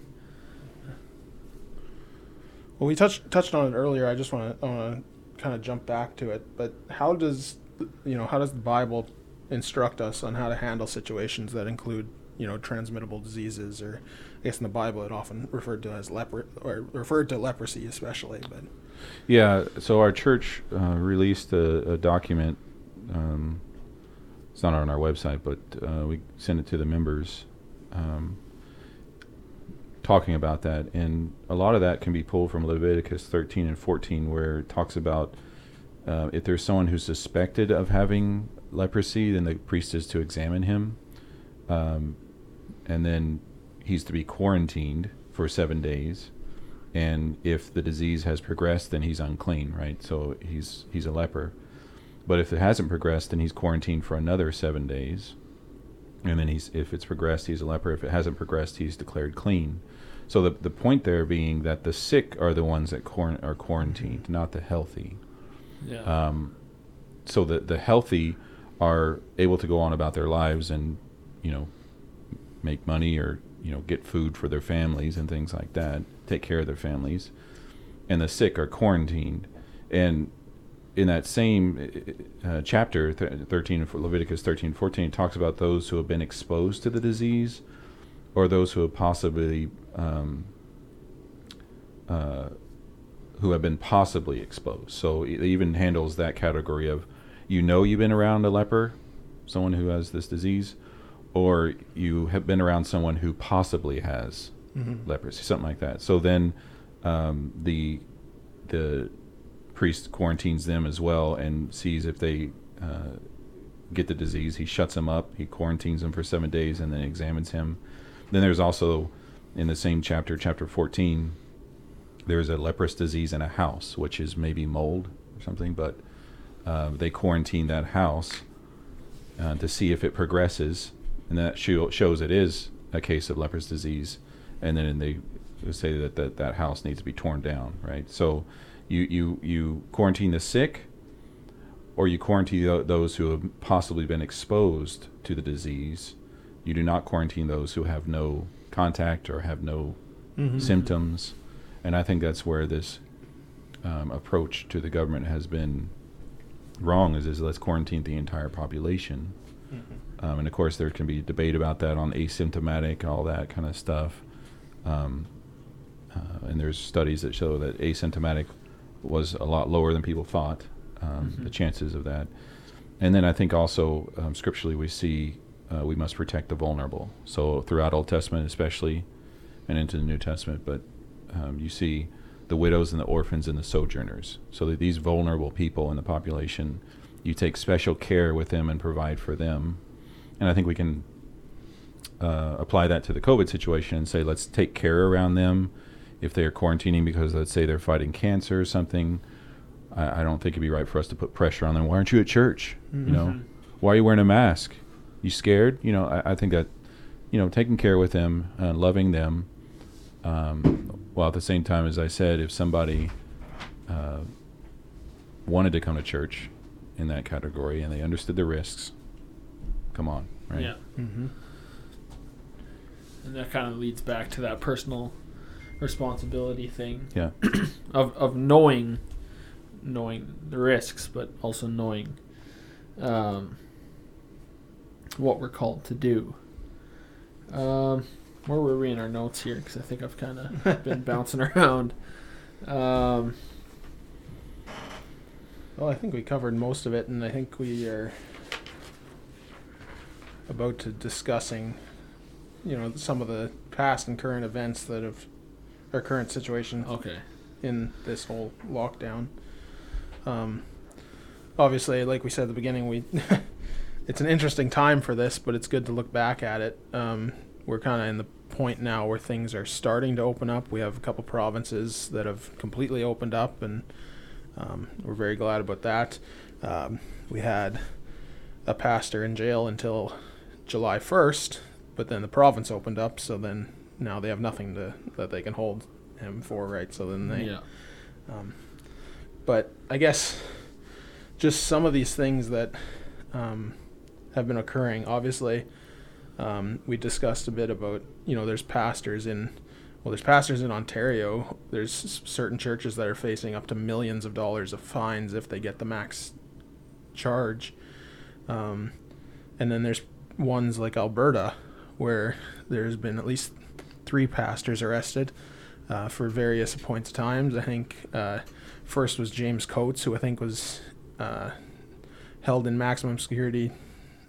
Well, we touched touched on it earlier. I just want to kind of jump back to it. But how does you know how does the Bible instruct us on how to handle situations that include you know transmittable diseases, or I guess in the Bible it often referred to as leper or referred to leprosy especially. But Yeah, so our church uh, released a, a document. Um, it's not on our website, but uh, we sent it to the members, um, talking about that. And a lot of that can be pulled from Leviticus 13 and 14, where it talks about uh, if there's someone who's suspected of having leprosy, then the priest is to examine him, um, and then he's to be quarantined for seven days. And if the disease has progressed then he's unclean right? So he's he's a leper. But if it hasn't progressed then he's quarantined for another seven days. And then he's if it's progressed he's a leper. If it hasn't progressed he's declared clean. So the, the point there being that the sick are the ones that quar- are quarantined not the healthy. Yeah. um, so the the healthy are able to go on about their lives and you know make money or you know get food for their families and things like that take care of their families and the sick are quarantined and in that same uh, chapter 13 leviticus 13 14 it talks about those who have been exposed to the disease or those who have possibly um, uh, who have been possibly exposed. So it even handles that category of you know you've been around a leper, someone who has this disease, or you have been around someone who possibly has mm-hmm. leprosy, something like that. So then um, the the priest quarantines them as well and sees if they uh, get the disease. He shuts them up. He quarantines them for seven days and then examines him. Then there's also in the same chapter, chapter 14, there's a leprous disease in a house, which is maybe mold or something, but uh, they quarantine that house uh, to see if it progresses, and that show, shows it is a case of leprous disease, and then they say that, that that house needs to be torn down, right? So you you you quarantine the sick, or you quarantine those who have possibly been exposed to the disease. You do not quarantine those who have no contact or have no Mm-hmm. symptoms, and I think that's where this um, approach to the government has been wrong. Is is let's quarantine the entire population. Um, and of course there can be debate about that on asymptomatic, all that kind of stuff. Um, uh, and there's studies that show that asymptomatic was a lot lower than people thought. Um, The Mhm. chances of that, and then I think also um, scripturally we see uh, we must protect the vulnerable. So throughout Old Testament, especially, and into the New Testament, but um, you see the widows and the orphans and the sojourners. So that these vulnerable people in the population, you take special care with them and provide for them. And I think we can uh, apply that to the COVID situation and say, let's take care around them. If they are quarantining because, let's say, they're fighting cancer or something, I, I don't think it'd be right for us to put pressure on them. Why aren't you at church? You know, Mhm. why are you wearing a mask? You scared? You know, I, I think that, you know, taking care with them, uh, loving them, um, while at the same time, as I said, if somebody uh, wanted to come to church in that category and they understood the risks, come on, right? Yeah. Mm-hmm. And that kind of leads back to that personal responsibility thing Yeah. <clears throat> of of knowing knowing the risks, but also knowing um, what we're called to do. Um, where were we in our notes here? Because I think I've kind of <laughs> been bouncing around. Um, Well, I think we covered most of it, and I think we are about to discussing, you know, some of the past and current events that have, our current situation okay. in this whole lockdown. Um, obviously, like we said at the beginning, we <laughs> it's an interesting time for this, but it's good to look back at it. Um, we're kind of in the point now where things are starting to open up. We have a couple provinces that have completely opened up, and um, we're very glad about that. Um, we had a pastor in jail until July 1st, but then the province opened up, so then now they have nothing to that they can hold him for, right? So then they yeah. um, but I guess just some of these things that um, have been occurring. Obviously, um, we discussed a bit about you know there's pastors in well there's pastors in Ontario. There's certain churches that are facing up to millions of dollars of fines if they get the max charge, um, and then there's ones like Alberta where there's been at least three pastors arrested uh, for various points of times. I think uh, first was James Coates, who I think was uh, held in maximum security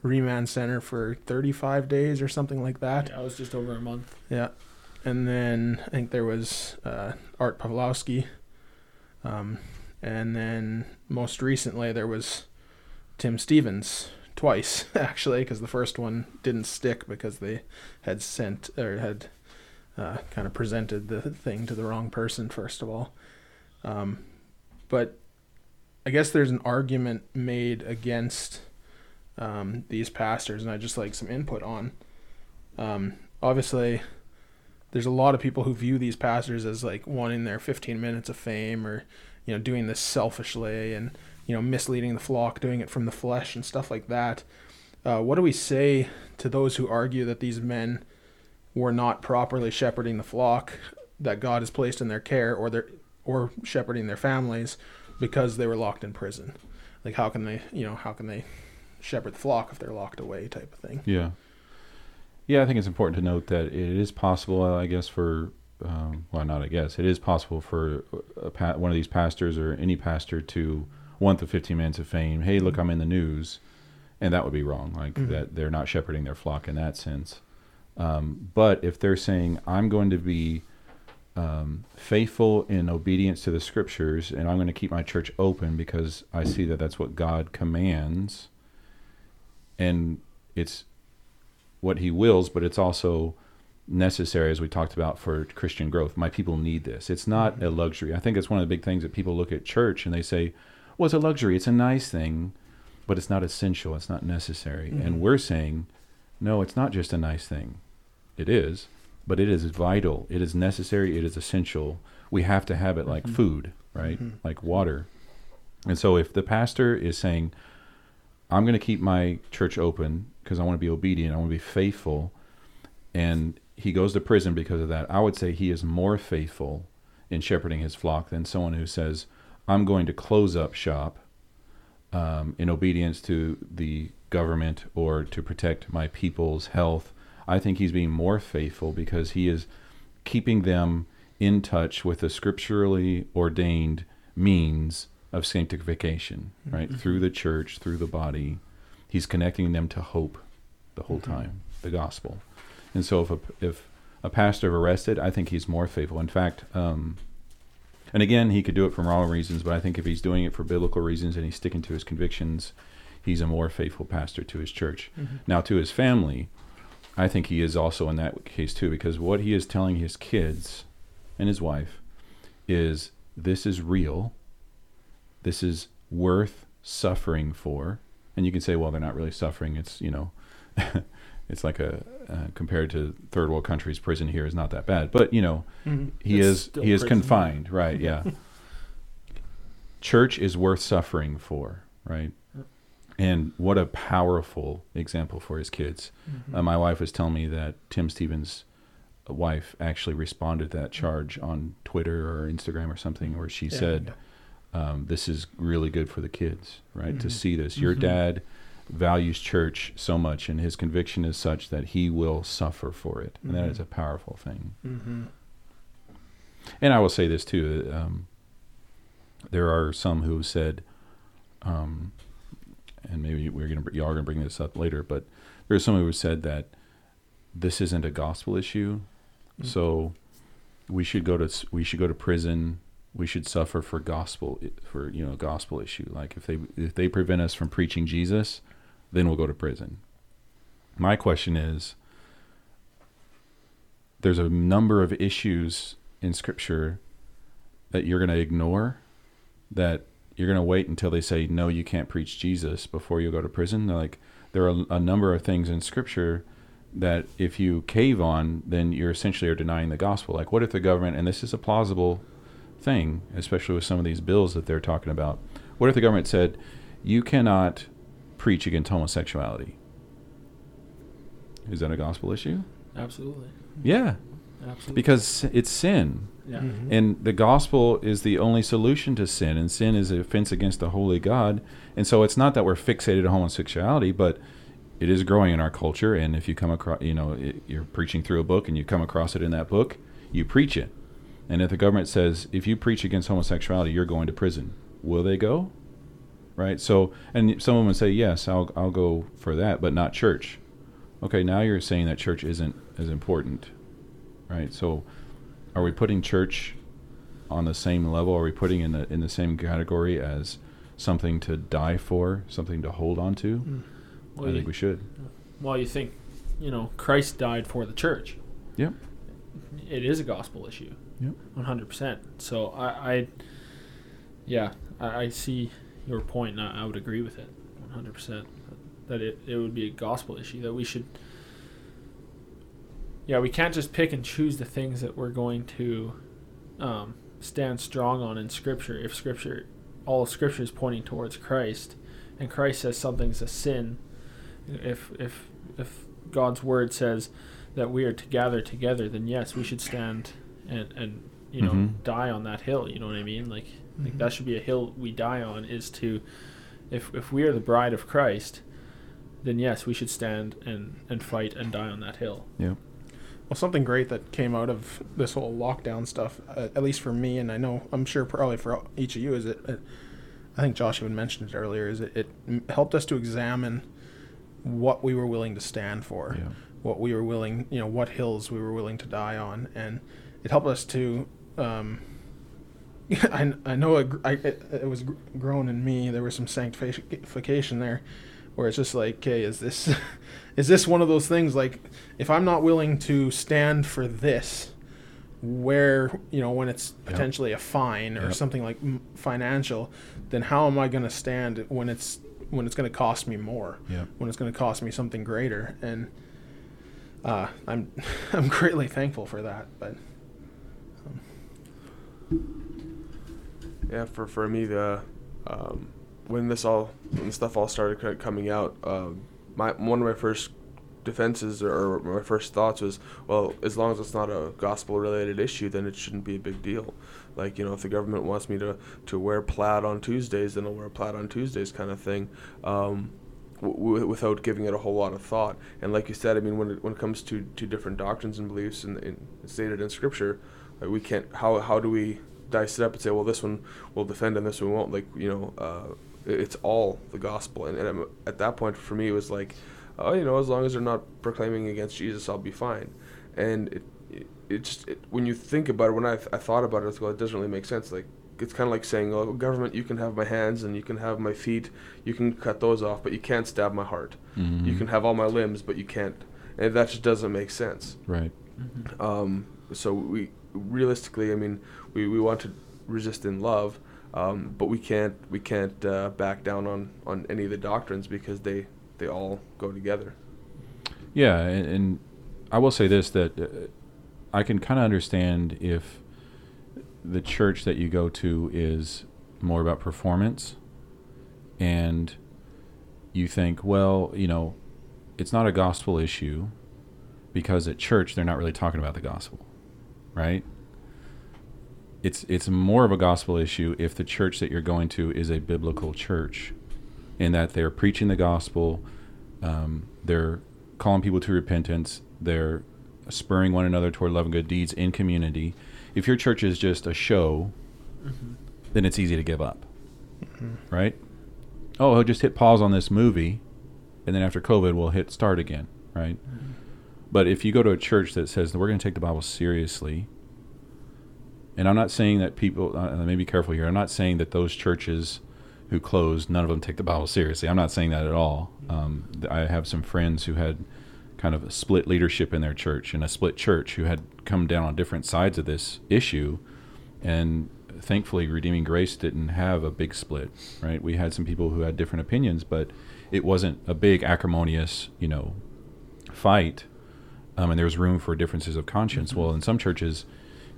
remand center for 35 days or something like that. Yeah, it was just over a month. Yeah. And then I think there was uh, Art Pawlowski. Um, and then most recently there was Tim Stephens twice, <laughs> actually, because the first one didn't stick because they had sent or had uh, kind of presented the thing to the wrong person, first of all. Um, but I guess there's an argument made against um, these pastors, and I just like some input on. Um, obviously, there's a lot of people who view these pastors as like wanting their 15 minutes of fame or you know doing this selfishly and you know misleading the flock doing it from the flesh and stuff like that. Uh, what do we say to those who argue that these men were not properly shepherding the flock that god has placed in their care or their or shepherding their families because they were locked in prison? Like how can they you know how can they shepherd the flock if they're locked away type of thing? Yeah. Yeah, I think it's important to note that it is possible, I guess, for, um, well, not I guess, it is possible for pa- one of these pastors or any pastor to want the 15 minutes of fame. Hey, look, I'm in the news. And that would be wrong. Like Mhm. that, they're not shepherding their flock in that sense. Um, but if they're saying, I'm going to be um, faithful in obedience to the scriptures and I'm going to keep my church open because I see that that's what God commands and it's what he wills, but it's also necessary, as we talked about, for Christian growth. My people need this. It's not a luxury. I think it's one of the big things that people look at church and they say, well, it's a luxury. It's a nice thing, but it's not essential. It's not necessary. Mhm. And we're saying, no, it's not just a nice thing. It is, but it is vital. It is necessary. It is essential. We have to have it like Mhm. food, right? Mhm. Like water. And so if the pastor is saying, I'm going to keep my church open because I want to be obedient, I want to be faithful, and he goes to prison because of that, I would say he is more faithful in shepherding his flock than someone who says, I'm going to close up shop um, in obedience to the government or to protect my people's health. I think he's being more faithful because he is keeping them in touch with the scripturally ordained means of sanctification, right? Mhm. Through the church, through the body. He's connecting them to hope the whole Mhm. time, the gospel. And so if a, if a pastor is arrested, I think he's more faithful. In fact, um, and again, he could do it for moral reasons, but I think if he's doing it for biblical reasons and he's sticking to his convictions, he's a more faithful pastor to his church. Mhm. Now, to his family, I think he is also in that case too, because what he is telling his kids and his wife is this is real, this is worth suffering for. And you can say, well, they're not really suffering. It's, you know, <laughs> it's like a uh, compared to third world countries, prison here is not that bad. But you know, Mhm. he It's is he is prison. confined, right? <laughs> Yeah. Church is worth suffering for, right? And what a powerful example for his kids. Mm-hmm. Uh, my wife was telling me that Tim Stephens' wife actually responded to that charge on Twitter or Instagram or something, where she Yeah. said, um, "This is really good for the kids, right? To Mhm. see this. Your Mhm. dad values church so much, and his conviction is such that he will suffer for it, and that Mhm. is a powerful thing." Mhm. And I will say this too: um, there are some who said, um, and maybe we're gonna y'all are gonna bring this up later, but there are some who said that this isn't a gospel issue, Mm. so we should go to we should go to prison. We should suffer for gospel for you know gospel issue. Like if they if they prevent us from preaching Jesus, then we'll go to prison. My question is there's a number of issues in scripture that you're going to ignore that you're going to wait until they say no you can't preach Jesus before you go to prison They're like there are a number of things in scripture that if you cave on then you're essentially are denying the gospel like what if the government and this is a plausible thing especially with some of these bills that they're talking about what if the government said you cannot preach against homosexuality is that a gospel issue Absolutely. yeah Absolutely. because it's sin yeah. Mhm. and the gospel is the only solution to sin and sin is an offense against the holy god and so it's not that we're fixated on homosexuality but it is growing in our culture and if you come across you know it, you're preaching through a book and you come across it in that book you preach it and if the government says if you preach against homosexuality you're going to prison will they go right so and someone would say yes i'll, I'll go for that but not church okay now you're saying that church isn't as important right so are we putting church on the same level? Are we putting in the in the same category as something to die for, something to hold on to? Mm. Well, I you, think we should. well, you think, you know, Christ died for the church. Yep. It is a gospel issue. Yep. One hundred percent. So I, I yeah, I, I see your point, and I, I would agree with it. One hundred percent. That it, it would be a gospel issue that we should. Yeah, we can't just pick and choose the things that we're going to um, stand strong on in Scripture. If Scripture, all of Scripture is pointing towards Christ, and Christ says something's a sin, if if if God's word says that we are to gather together, then yes, we should stand and and you know Mhm. die on that hill. You know what I mean? Like, like that should be a hill we die on. Is to if if we are the bride of Christ, then yes, we should stand and and fight and die on that hill. Yeah. Well, something great that came out of this whole lockdown stuff, uh, at least for me, and I know I'm sure probably for each of you, is it. it I think Josh even mentioned it earlier. Is it, it helped us to examine what we were willing to stand for, Yeah. what we were willing, you know, what hills we were willing to die on, and it helped us to. Um, <laughs> I, I know it, I, it, it was grown in me. There was some sanctification there, where it's just like, okay, is this <laughs> is this one of those things like if I'm not willing to stand for this, where you know when it's potentially a fine or Yep. something like financial, then how am I going to stand when it's when it's going to cost me more, Yeah. when it's going to cost me something greater, and uh, I'm <laughs> I'm greatly thankful for that. But Yeah, for for me the um, when this all when stuff all started coming out, um, my one of my first defenses or, my first thoughts was, well, as long as it's not a gospel related issue, then it shouldn't be a big deal. Like you know, if the government wants me to to wear plaid on Tuesdays, then I'll wear plaid on Tuesdays, kind of thing. Um, w- without giving it a whole lot of thought, and like you said, I mean, when it, when it comes to, to different doctrines and beliefs and, in stated in Scripture, like we can't. How how do we dice it up and say, well, this one will defend and this one won't. Like you know, uh, it's all the gospel. And, and at that point, for me, it was like, oh, you know, as long as they're not proclaiming against Jesus, I'll be fine. And it it, it just it, when you think about it, when I, I thought about it, it's well, it doesn't really make sense. Like it's kind of like saying, oh, government, you can have my hands and you can have my feet, you can cut those off, but you can't stab my heart. Mhm. You can have all my limbs, but you can't. And that just doesn't make sense. Right. Um, so we realistically, I mean, we, we want to resist in love, um, but we can't we can't uh, back down on, on any of the doctrines because they they all go together. Yeah, and, and I will say this that uh, I can kind of understand if the church that you go to is more about performance and you think, well, you know, it's not a gospel issue because at church they're not really talking about the gospel, right? It's it's more of a gospel issue if the church that you're going to is a biblical church, in that they're preaching the gospel, um, they're calling people to repentance, they're spurring one another toward love and good deeds in community. If your church is just a show, Mm-hmm. then it's easy to give up, right? Oh, he'll just hit pause on this movie, and then after COVID, we'll hit start again, right? But if you go to a church that says that we're going to take the Bible seriously, and I'm not saying that people, uh, let me be careful here. I'm not saying that those churches who closed, none of them take the Bible seriously. I'm not saying that at all. Um, I have some friends who had kind of a split leadership in their church and a split church who had come down on different sides of this issue. And thankfully, Redeeming Grace didn't have a big split, right? We had some people who had different opinions, but it wasn't a big acrimonious, you know, fight. Um, and there was room for differences of conscience. Well, in some churches,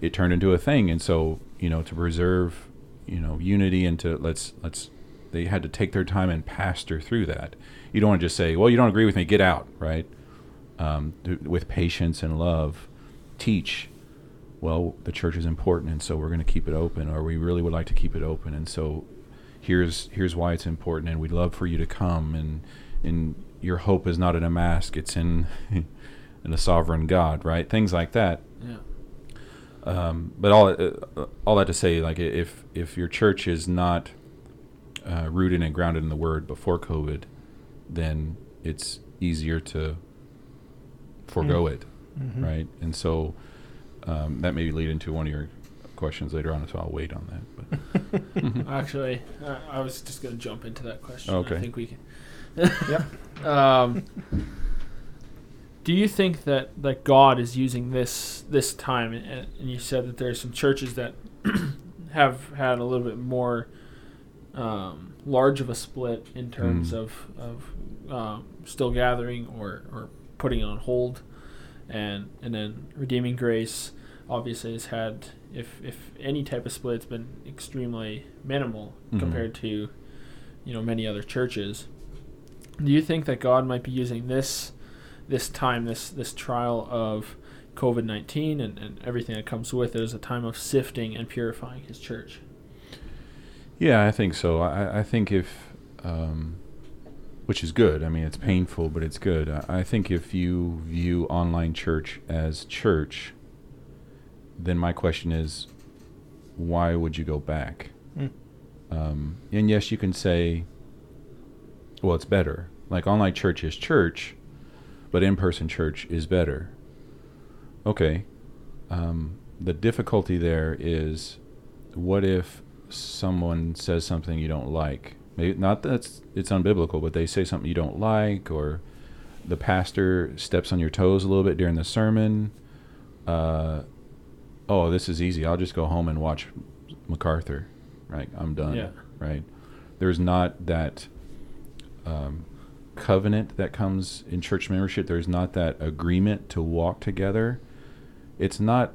it turned into a thing, and so you know, to preserve, you know, unity and to let's let's, they had to take their time and pastor through that. You don't want to just say, well, you don't agree with me, get out, right? Um, th- with patience and love, teach. Well, the church is important, and so we're going to keep it open, or we really would like to keep it open, and so here's here's why it's important, and we'd love for you to come, and and your hope is not in a mask; it's in <laughs> in a sovereign God, right? Things like that. Yeah. Um, but all uh, all that to say, like if if your church is not uh, rooted and grounded in the Word before COVID, then it's easier to forego it, Mhm. right? And so um, that may lead into one of your questions later on, so I'll wait on that. But <laughs> <laughs> Actually, uh, I was just going to jump into that question. Okay. I think we can. Yep. <laughs> Um, do you think that, that God is using this this time, and, and you said that there's some churches that <clears throat> have had a little bit more um, large of a split in terms Mm. of of um, still gathering or, or putting it on hold, and and then redeeming grace obviously has had if if any type of split, it's been extremely minimal Mhm. compared to you know many other churches. Do you think that God might be using this this time, this this trial of COVID nineteen and, and everything that comes with it, is a time of sifting and purifying his church? Yeah, I think so. I, I think if, um, which is good. I mean, it's painful, but it's good. I, I think if you view online church as church, then my question is, why would you go back? Mm. Um, and yes, you can say, well, it's better. Like online church is church, but in-person church is better. Okay. Um, the difficulty there is, what if someone says something you don't like? Maybe not that it's, it's unbiblical, but they say something you don't like, or the pastor steps on your toes a little bit during the sermon. Uh, oh, this is easy. I'll just go home and watch MacArthur. Right, I'm done. Yeah. Right. There's not that um, covenant that comes in church membership. There's not that agreement to walk together. It's not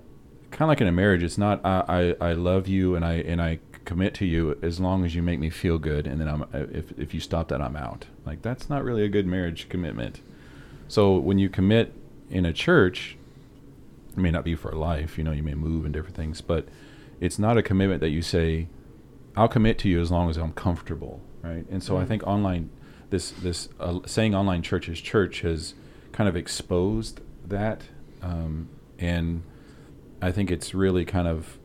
kind of like in a marriage. It's not I, I, I love you and I and I commit to you as long as you make me feel good, and then I'm if if you stop that I'm out. Like that's not really a good marriage commitment. So when you commit in a church, it may not be for life. You know, you may move and different things, but it's not a commitment that you say, "I'll commit to you as long as I'm comfortable." Right. And so I Mhm. think online, this this uh, saying online church is church has kind of exposed that, um, and I think it's really kind of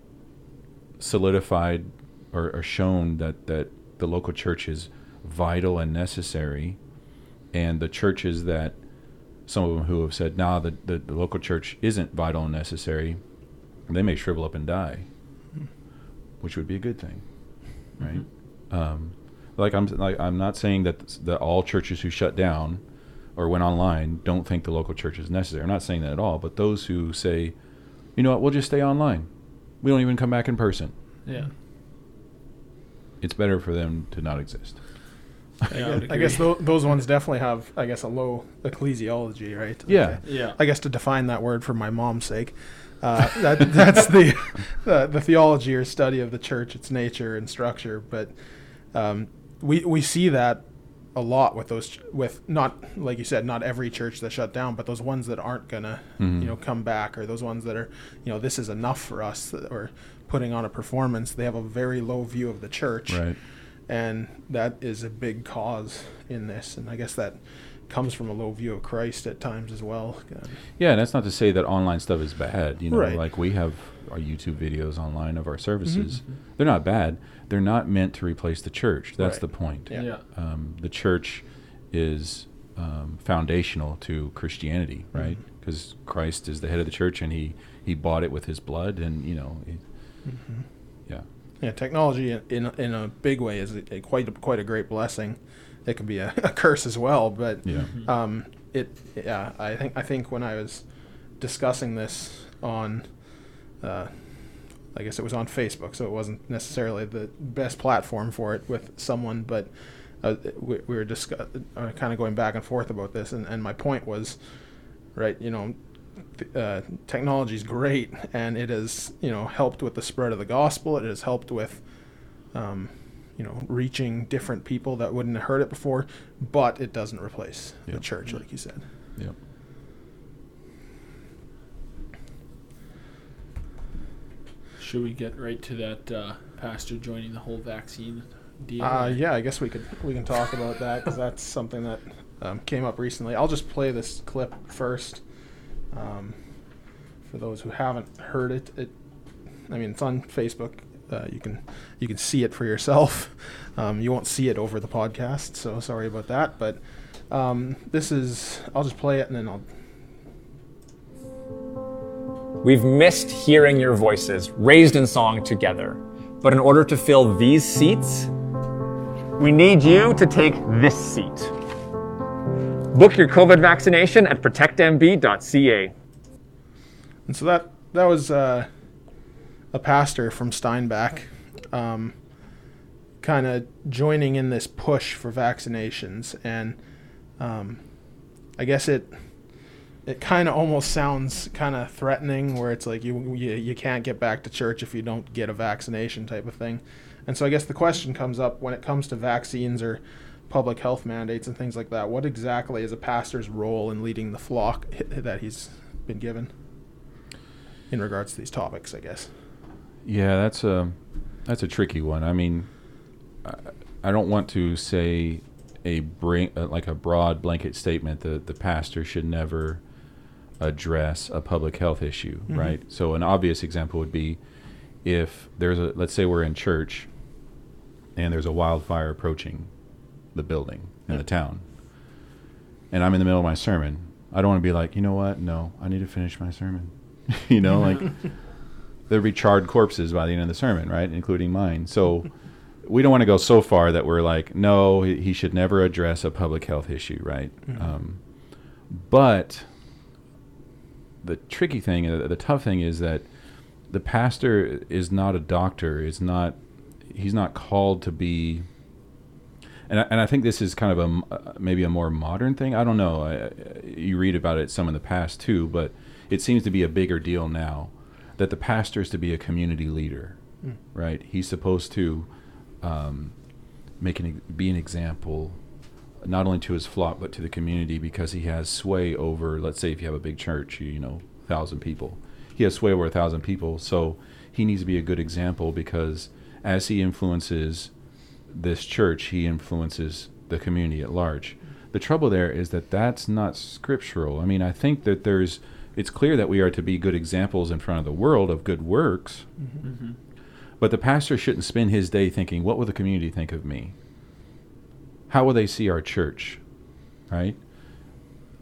solidified or, or shown that that the local church is vital and necessary, and the churches that some of them who have said, "Nah, the, the, the local church isn't vital and necessary," they may shrivel up and die, which would be a good thing, right? Um, like I'm like I'm not saying that that all churches who shut down or went online don't think the local church is necessary. I'm not saying that at all. But those who say, you know what, we'll just stay online, we don't even come back in person. Yeah. It's better for them to not exist. Yeah, I I guess agree. tho- those ones definitely have, I guess, a low ecclesiology, right? Yeah. Okay. Yeah. I guess to define that word for my mom's sake, uh, that <laughs> that's the, <laughs> the the theology or study of the church, its nature and structure. But um, we we see that a lot with those ch- with not like you said, not every church that shut down, but those ones that aren't gonna Mhm. you know come back, or those ones that are you know this is enough for us, or putting on a performance. They have a very low view of the church Right. and that is a big cause in this and i guess that comes from a low view of christ at times as well Yeah, and that's not to say that online stuff is bad. You know, Right. like we have our YouTube videos online of our Mm-hmm. services. They're not bad. They're not meant to replace the church. That's Right. the point. Yeah. Yeah. Um, the church is um, foundational to Christianity, right? Mhm. Because Christ is the head of the church, and he he bought it with his blood, and you know, it, yeah, yeah technology in in, in a big way is a, a quite a, quite a great blessing it can be a, <laughs> a curse as well but yeah, um it yeah i think i think when i was discussing this on uh I guess it was on Facebook, so it wasn't necessarily the best platform for it with someone, but uh, we, we were discuss- uh, kind of going back and forth about this, and, and my point was, right, you know, th- uh, technology is great, and it has, you know, helped with the spread of the gospel. It has helped with, um, you know, reaching different people that wouldn't have heard it before, but it doesn't replace the church, like you said. yeah. Should we get right to that uh, pastor joining the whole vaccine deal? Uh, yeah, I guess we could we can talk about that because that's something that um, came up recently. I'll just play this clip first um, for those who haven't heard it. It, I mean, it's on Facebook. Uh, you can you can see it for yourself. <laughs> Um, you won't see it over the podcast, so sorry about that. But um, this is I'll just play it and then I'll. We've missed hearing your voices raised in song together. But in order to fill these seats, we need you to take this seat. Book your COVID vaccination at protectmb.ca. And so that that was uh, a pastor from Steinbach, um, kind of joining in this push for vaccinations, and um, I guess it it kind of almost sounds kind of threatening, where it's like you, you you can't get back to church if you don't get a vaccination type of thing. And so I guess the question comes up when it comes to vaccines or public health mandates and things like that. What exactly is a pastor's role in leading the flock that he's been given? in regards to these topics, I guess. Yeah, that's a that's a tricky one. I mean, I, I don't want to say a bring like a broad blanket statement that the pastor should never address a public health issue, Mhm. right? So an obvious example would be if there's a let's say we're in church and there's a wildfire approaching the building in the town. And I'm in the middle of my sermon. I don't want to be like, "You know what? No, I need to finish my sermon." <laughs> you know, like <laughs> there'd be charred corpses by the end of the sermon, right, including mine. So we don't want to go so far that we're like, no, he, should never address a public health issue, right? Mhm. Um, but the tricky thing, uh, the tough thing, is that the pastor is not a doctor. Is not he's not called to be. And I, and I think this is kind of a uh, maybe a more modern thing. I don't know. I- you read about it some in the past too, but it seems to be a bigger deal now that the pastor is to be a community leader, Mm. right? He's supposed to um, make an be an example, not only to his flock but to the community because he has sway over. Let's say if you have a big church, you, you know, thousand people, he has sway over a thousand people. So he needs to be a good example because as he influences this church, he influences the community at large. The trouble there is that that's not scriptural. I mean, I think that there's it's clear that we are to be good examples in front of the world of good works, Mm-hmm. but the pastor shouldn't spend his day thinking, what will the community think of me? How will they see our church? Right?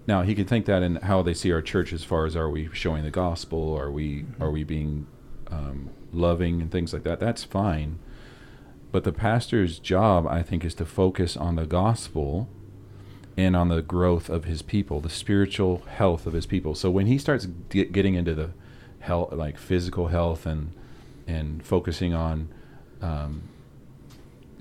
Now, he can think that in how they see our church as far as are we showing the gospel? Are we are we being um, loving and things like that? That's fine. But the pastor's job, I think, is to focus on the gospel and on the growth of his people, the spiritual health of his people. So when he starts get, getting into the health, like physical health, and and focusing on um,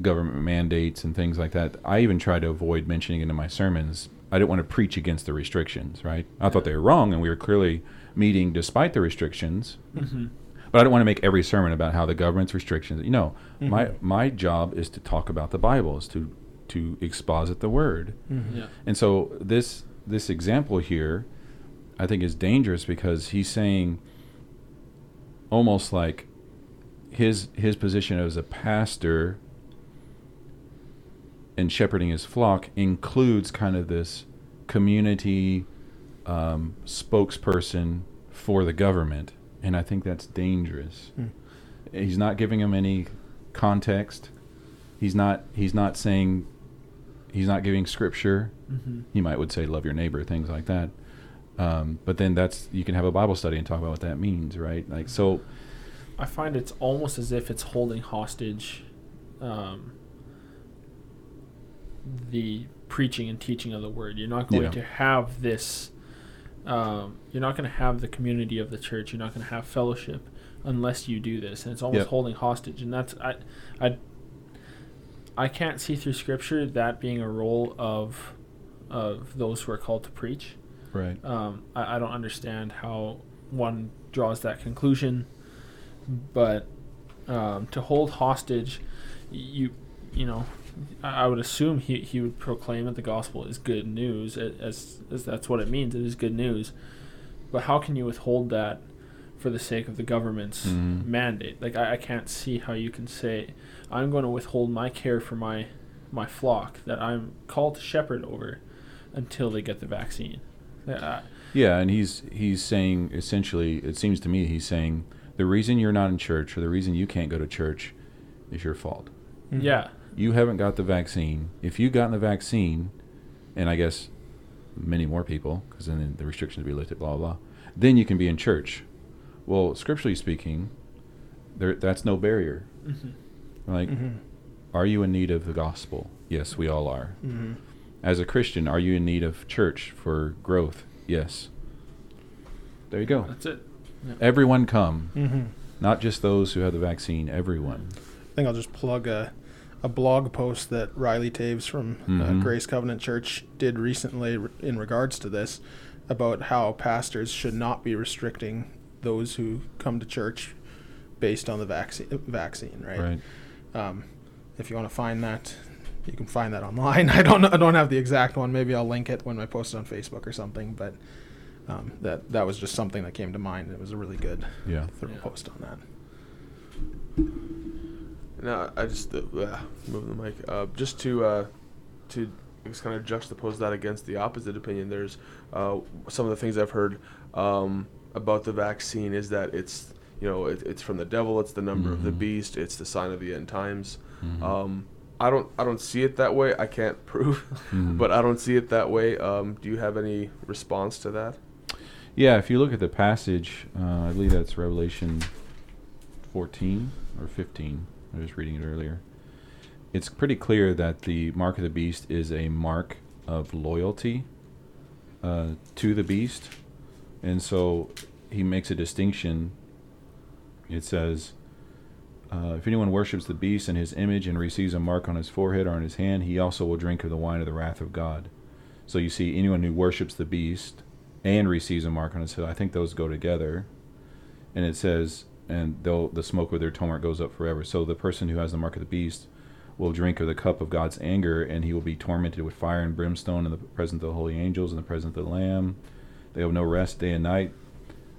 government mandates and things like that. I even try to avoid mentioning it in my sermons. I didn't want to preach against the restrictions, right? I thought they were wrong, and we were clearly meeting despite the restrictions. Mm-hmm. But I don't want to make every sermon about how the government's restrictions. You know, Mm-hmm. my my job is to talk about the Bible, is to to exposit the Word. Yeah. And so this this example here, I think, is dangerous because he's saying almost like his his position as a pastor and shepherding his flock includes kind of this community um, spokesperson for the government, and I think that's dangerous. Hmm. He's not giving him any context. He's not he's not saying he's not giving scripture Mm-hmm. he might would say love your neighbor things like that um, but then that's you can have a bible study and talk about what that means right like so I find it's almost as if it's holding hostage um, the preaching and teaching of the word. You're not going Yeah. to have this. Um, you're not going to have the community of the church. You're not going to have fellowship unless you do this, and it's almost Yep. holding hostage. And that's I, I. I can't see through Scripture that being a role of, of those who are called to preach. right Um, I, I don't understand how one draws that conclusion, but um, to hold hostage, you you know, I, I would assume he, he would proclaim that the gospel is good news, as as that's what it means. It is good news, but how can you withhold that for the sake of the government's Mhm. mandate? Like I, I can't see how you can say I'm going to withhold my care for my my flock that I'm called to shepherd over until they get the vaccine. Uh, yeah and he's he's saying essentially it seems to me he's saying the reason you're not in church or the reason you can't go to church is your fault Mhm. Yeah. You haven't got the vaccine if you've gotten the vaccine and i guess many more people because then the restrictions will be lifted blah blah blah then you can be in church well scripturally speaking there that's no barrier hmm like Mhm. Are you in need of the gospel? Yes, we all are. Mhm. As a Christian, are you in need of church for growth? Yes. There you go. That's it. Everyone come, Mhm. not just those who have the vaccine, everyone. I think I'll just plug a, a blog post that Riley Taves from Mhm. uh, Grace Covenant Church did recently in regards to this about how pastors should not be restricting those who come to church based on the vaccine. Vaccine, right? Right. Um, if you want to find that, you can find that online. <laughs> I don't know, I don't have the exact one. Maybe I'll link it when I post it on Facebook or something. But um, that that was just something that came to mind. It was a really good Yeah. thorough Yeah. post on that. No, I just uh, uh, move the mic. Uh, just to uh, to just kind of juxtapose that against the opposite opinion. There's uh, some of the things I've heard um, about the vaccine is that it's you know it, it's from the devil. It's the number of the Mhm. beast. It's the sign of the end times. Mhm. Um, I don't I don't see it that way. I can't <laughs> prove, Mhm. but I don't see it that way. Um, do you have any response to that? Yeah, if you look at the passage, uh, I believe that's Revelation 14 or 15. I was reading it earlier. It's pretty clear that the mark of the beast is a mark of loyalty uh, to the beast. And so he makes a distinction. It says, uh, If anyone worships the beast and his image and receives a mark on his forehead or on his hand, he also will drink of the wine of the wrath of God. So you see, anyone who worships the beast and receives a mark on his head. I think those go together. And it says, and they'll, the smoke of their torment goes up forever. So the person who has the mark of the beast will drink of the cup of God's anger, and he will be tormented with fire and brimstone in the presence of the holy angels and the presence of the Lamb. They have no rest day and night.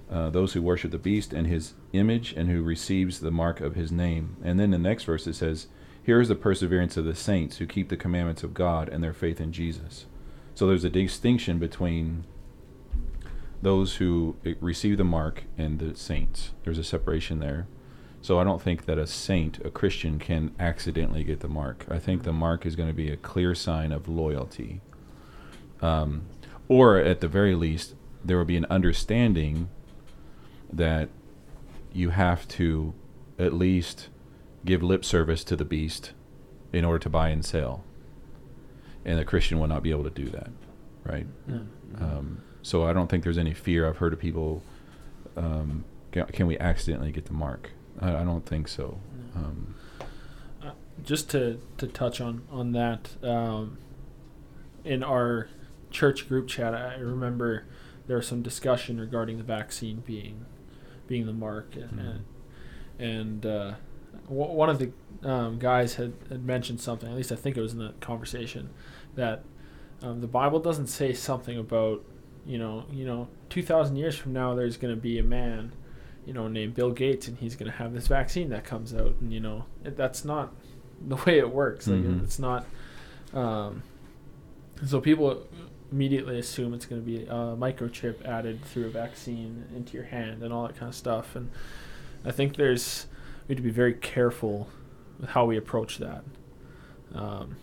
Uh, those who worship the beast and his image, and who receives the mark of his name. And then the next verse it says, Here is the perseverance of the saints who keep the commandments of God and their faith in Jesus. So there's a distinction between those who receive the mark and the saints. There's a separation there. So I don't think that a saint, a Christian, can accidentally get the mark. I think the mark is going to be a clear sign of loyalty. Um, or at the very least, there will be an understanding that you have to at least give lip service to the beast in order to buy and sell. And the Christian will not be able to do that, right? Um, so I don't think there's any fear. I've heard of people, um, can, we accidentally get the mark? I, I don't think so. Um, just to, to touch on on that, um, in our church group chat, I remember there was some discussion regarding the vaccine being being the mark, and Mhm. and uh, w- one of the um, guys had, had mentioned something. At least I think it was in that conversation that um, the Bible doesn't say something about you know you know two thousand years from now there's going to be a man you know named Bill Gates and he's going to have this vaccine that comes out and you know it, that's not <laughs> the way it works. Like Mhm. it's not. Um, so people immediately assume it's going to be a microchip added through a vaccine into your hand and all that kind of stuff. And I think there's we need to be very careful with how we approach that. Um,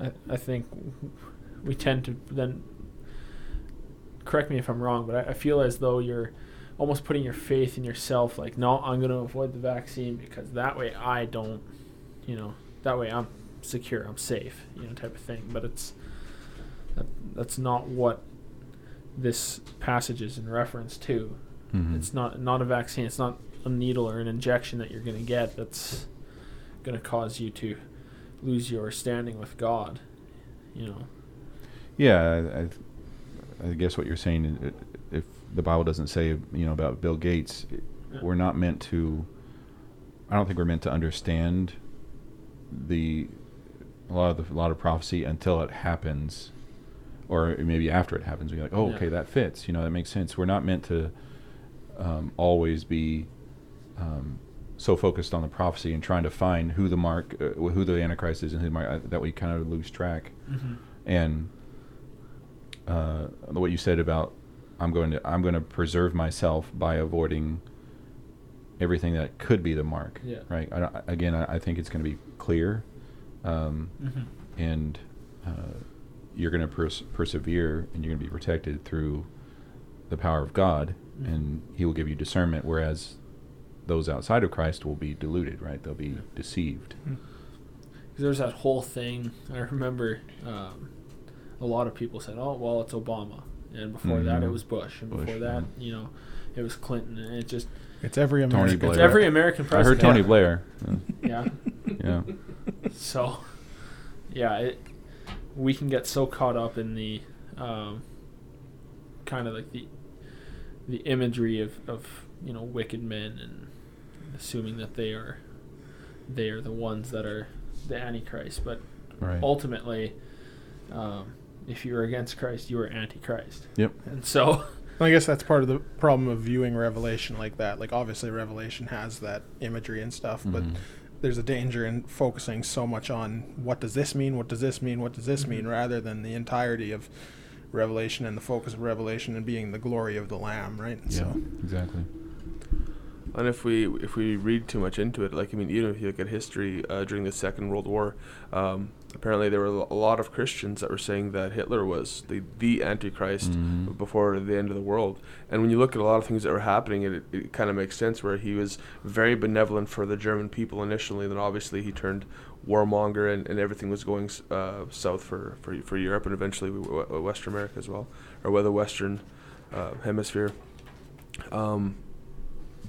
I I think we tend to then correct me if I'm wrong, but I, I feel as though you're almost putting your faith in yourself. Like, no, I'm going to avoid the vaccine because that way I don't, you know, that way I'm secure, I'm safe, you know, type of thing. But it's that, that's not what this passage is in reference to. Mhm. It's not not a vaccine. It's not a needle or an injection that you're going to get. That's going to cause you to lose your standing with God. You know. Yeah, I, I, I guess what you're saying, is, if the Bible doesn't say, you know, about Bill Gates, Yeah. we're not meant to. I don't think we're meant to understand the a lot of the, a lot of prophecy until it happens, or maybe after it happens. We're like, oh, Yeah. okay, that fits. You know, that makes sense. We're not meant to um, always be um, so focused on the prophecy and trying to find who the mark, uh, who the Antichrist is, and who the mark, uh, that we kind of lose track Mm-hmm. and uh, what you said about I'm going to I'm going to preserve myself by avoiding everything that could be the mark. Yeah. Right. I, again, I, I think it's going to be clear, um, Mm-hmm. and uh, you're going to pers- persevere, and you're going to be protected through the power of God, Mhm. and He will give you discernment. Whereas those outside of Christ will be deluded. Right. They'll be Yeah. deceived. there's that whole thing. I remember um, a lot of people said, "Oh, well, it's Obama," and before that, it was Bush, and Bush, before that, yeah. you know, it was Clinton, and it just It's every Tony American. Blair. it's every American president. I heard Tony Blair. Yeah. yeah. So, yeah, it, we can get so caught up in the um, kind of like the the imagery of, of you know wicked men and assuming that they are they are the ones that are the antichrist, but Right. ultimately, um, if you were against Christ, you were antichrist. Yep. And so, I guess that's part of the problem of viewing Revelation like that. Like obviously Revelation has that imagery and stuff, but Mhm. there's a danger in focusing so much on what does this mean, what does this mean, what does this mean, Mhm. rather than the entirety of Revelation and the focus of Revelation and being the glory of the Lamb, right? Yeah, So exactly. And if we if we read too much into it, like I mean, even if you look at history uh, during the Second World War, um, apparently there were a lot of Christians that were saying that Hitler was the the Antichrist Mhm. before the end of the world. And when you look at a lot of things that were happening, it, it kind of makes sense. Where he was very benevolent for the German people initially, then obviously he turned warmonger, and, and everything was going uh, south for, for for Europe and eventually Western America as well, or whether Western uh, Hemisphere. Um,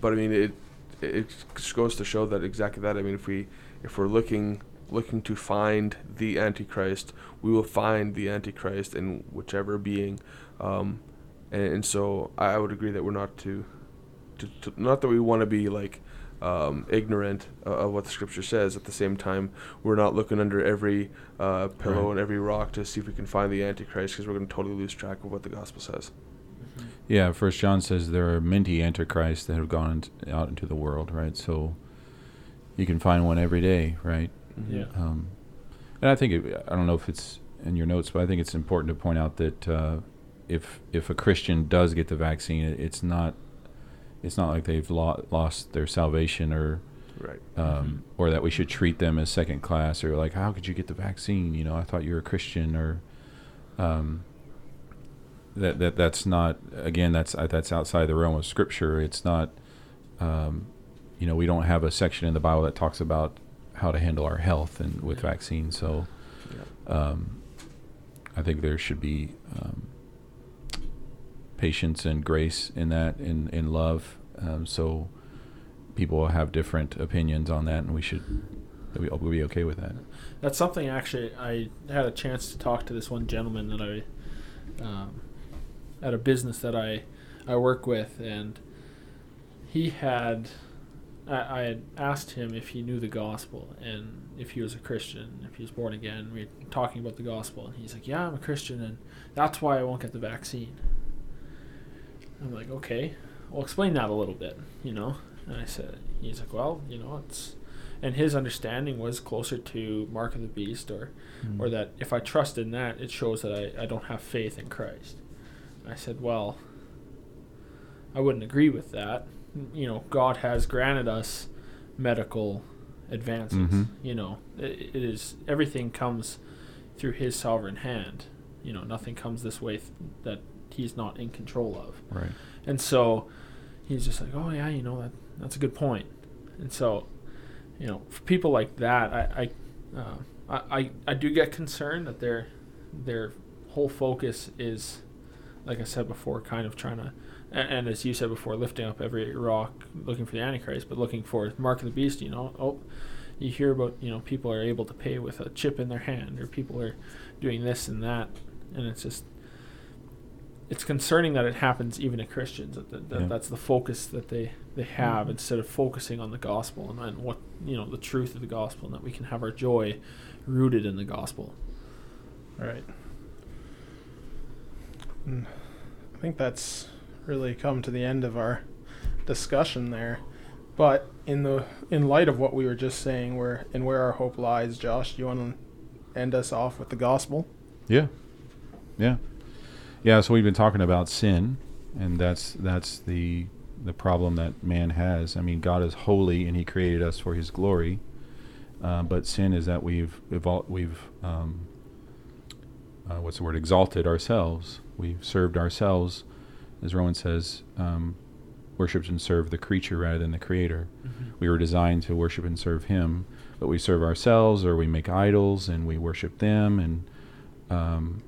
but I mean, it it goes to show that exactly that. I mean, if we if we're looking looking to find the Antichrist, we will find the Antichrist in whichever being. Um, and, and so I would agree that we're not to, to, to not that we want to be like um, ignorant uh, of what the Scripture says. At the same time, we're not looking under every uh, pillow Right. and every rock to see if we can find the Antichrist because we're going to totally lose track of what the Gospel says. Yeah, First John says there are many antichrists that have gone out into the world, right? So you can find one every day, right? Yeah. Um, and I think it, I don't know if it's in your notes, but I think it's important to point out that uh, if if a Christian does get the vaccine, it, it's not it's not like they've lo- lost their salvation or Right. um, or that we should treat them as second class or like how could you get the vaccine? You know, I thought you were a Christian or um, that that that's not again that's uh, that's outside the realm of Scripture. It's not um, you know we don't have a section in the Bible that talks about how to handle our health and with Yeah. vaccines. So Yeah. um, I think there should be um, patience and grace in that, in in love. Um, so people have different opinions on that, and we should we we'll be okay with that. That's something actually I had a chance to talk to this one gentleman that I um, at a business that I I work with, and he had I, I had asked him if he knew the gospel and if he was a Christian, if he was born again. We were talking about the gospel, and he's like, "Yeah, I'm a Christian, and that's why I won't get the vaccine." I'm like, "Okay, well, explain that a little bit," you know. And I said, "He's like, well, you know, it's." And his understanding was closer to Mark of the Beast, or, Mm. or that if I trust in that, it shows that I, I don't have faith in Christ. I said, well, I wouldn't agree with that. You know, God has granted us medical advances. Mhm. You know, it, it is everything comes through His sovereign hand. You know, nothing comes this way th- that He's not in control of. Right. And so he's just like, oh yeah, you know that that's a good point. And so, you know, for people like that, I I, uh, I, I I do get concerned that their their whole focus is, like I said before, kind of trying to, and, and as you said before, lifting up every rock, looking for the Antichrist, but looking for Mark of the Beast. You know, oh, you hear about you know people are able to pay with a chip in their hand, or people are doing this and that, and it's just it's concerning that it happens even to Christians. That, that, that Yeah. that's the focus that they they have mm-hmm. instead of focusing on the gospel and, and what you know the truth of the gospel, and that we can have our joy rooted in the gospel. Right. And I think that's really come to the end of our discussion there. But in the in light of what we were just saying, where and where our hope lies, Josh, do you want to end us off with the gospel? Yeah. Yeah. Yeah, so we've been talking about sin and that's that's the the problem that man has. I mean, God is holy and he created us for his glory. Uh, but sin is that we've evol- we've um, uh, what's the word exalted ourselves. We've served ourselves, as Roman says, um, worshipped and served the creature rather than the creator. We were designed to worship and serve Him, but we serve ourselves or we make idols and we worship them. And um,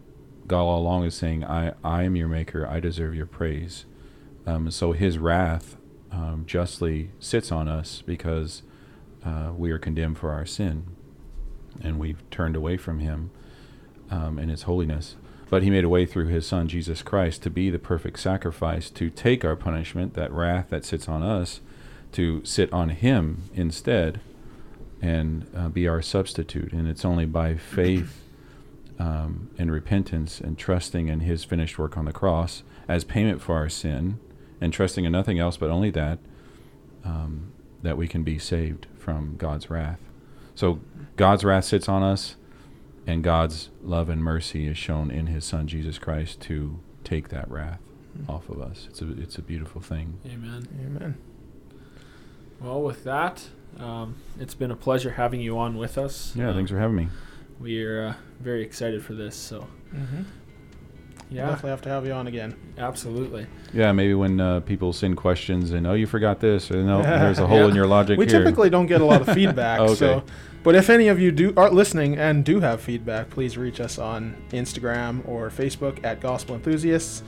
God all along is saying, I, I am your maker, I deserve your praise. Um, so His wrath um, justly sits on us because uh, we are condemned for our sin and we've turned away from Him um, and His holiness. But He made a way through His Son, Jesus Christ, to be the perfect sacrifice, to take our punishment, that wrath that sits on us, to sit on Him instead and uh, be our substitute. And it's only by faith um, and repentance and trusting in His finished work on the cross as payment for our sin and trusting in nothing else but only that, um, that we can be saved from God's wrath. So God's wrath sits on us, and God's love and mercy is shown in His Son Jesus Christ to take that wrath off of us. It's a it's a beautiful thing. Amen. Amen. Well, with that, um, it's been a pleasure having you on with us. Yeah, Uh, thanks for having me. We're uh, very excited for this. So, Mm-hmm. Yeah, Definitely have to have you on again. absolutely. Yeah, maybe when uh, people send questions and oh, you forgot this, or no, <laughs> there's a hole in your logic We here. typically don't get a lot of <laughs> feedback, Okay. so. But if any of you do are listening and do have feedback, please reach us on Instagram or Facebook at Gospel Enthusiasts,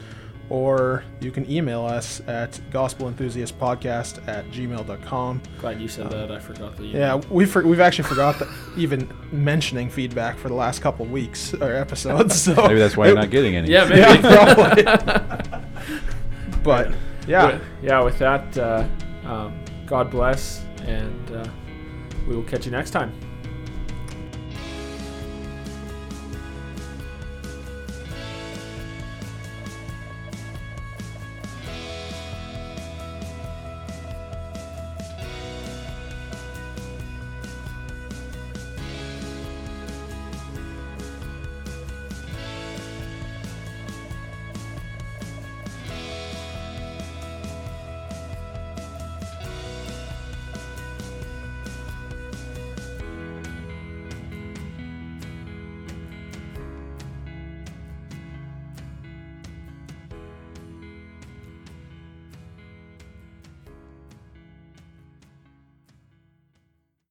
or you can email us at gospelenthusiastpodcast at gmail.com. Glad you said that. I forgot the. Yeah, we for, we've actually forgot that even mentioning feedback for the last couple weeks or episodes. So maybe that's why you're not getting any. Yeah, maybe. Yeah, probably. <laughs> but yeah, With- yeah. With that, uh, um, God bless, and uh, we will catch you next time.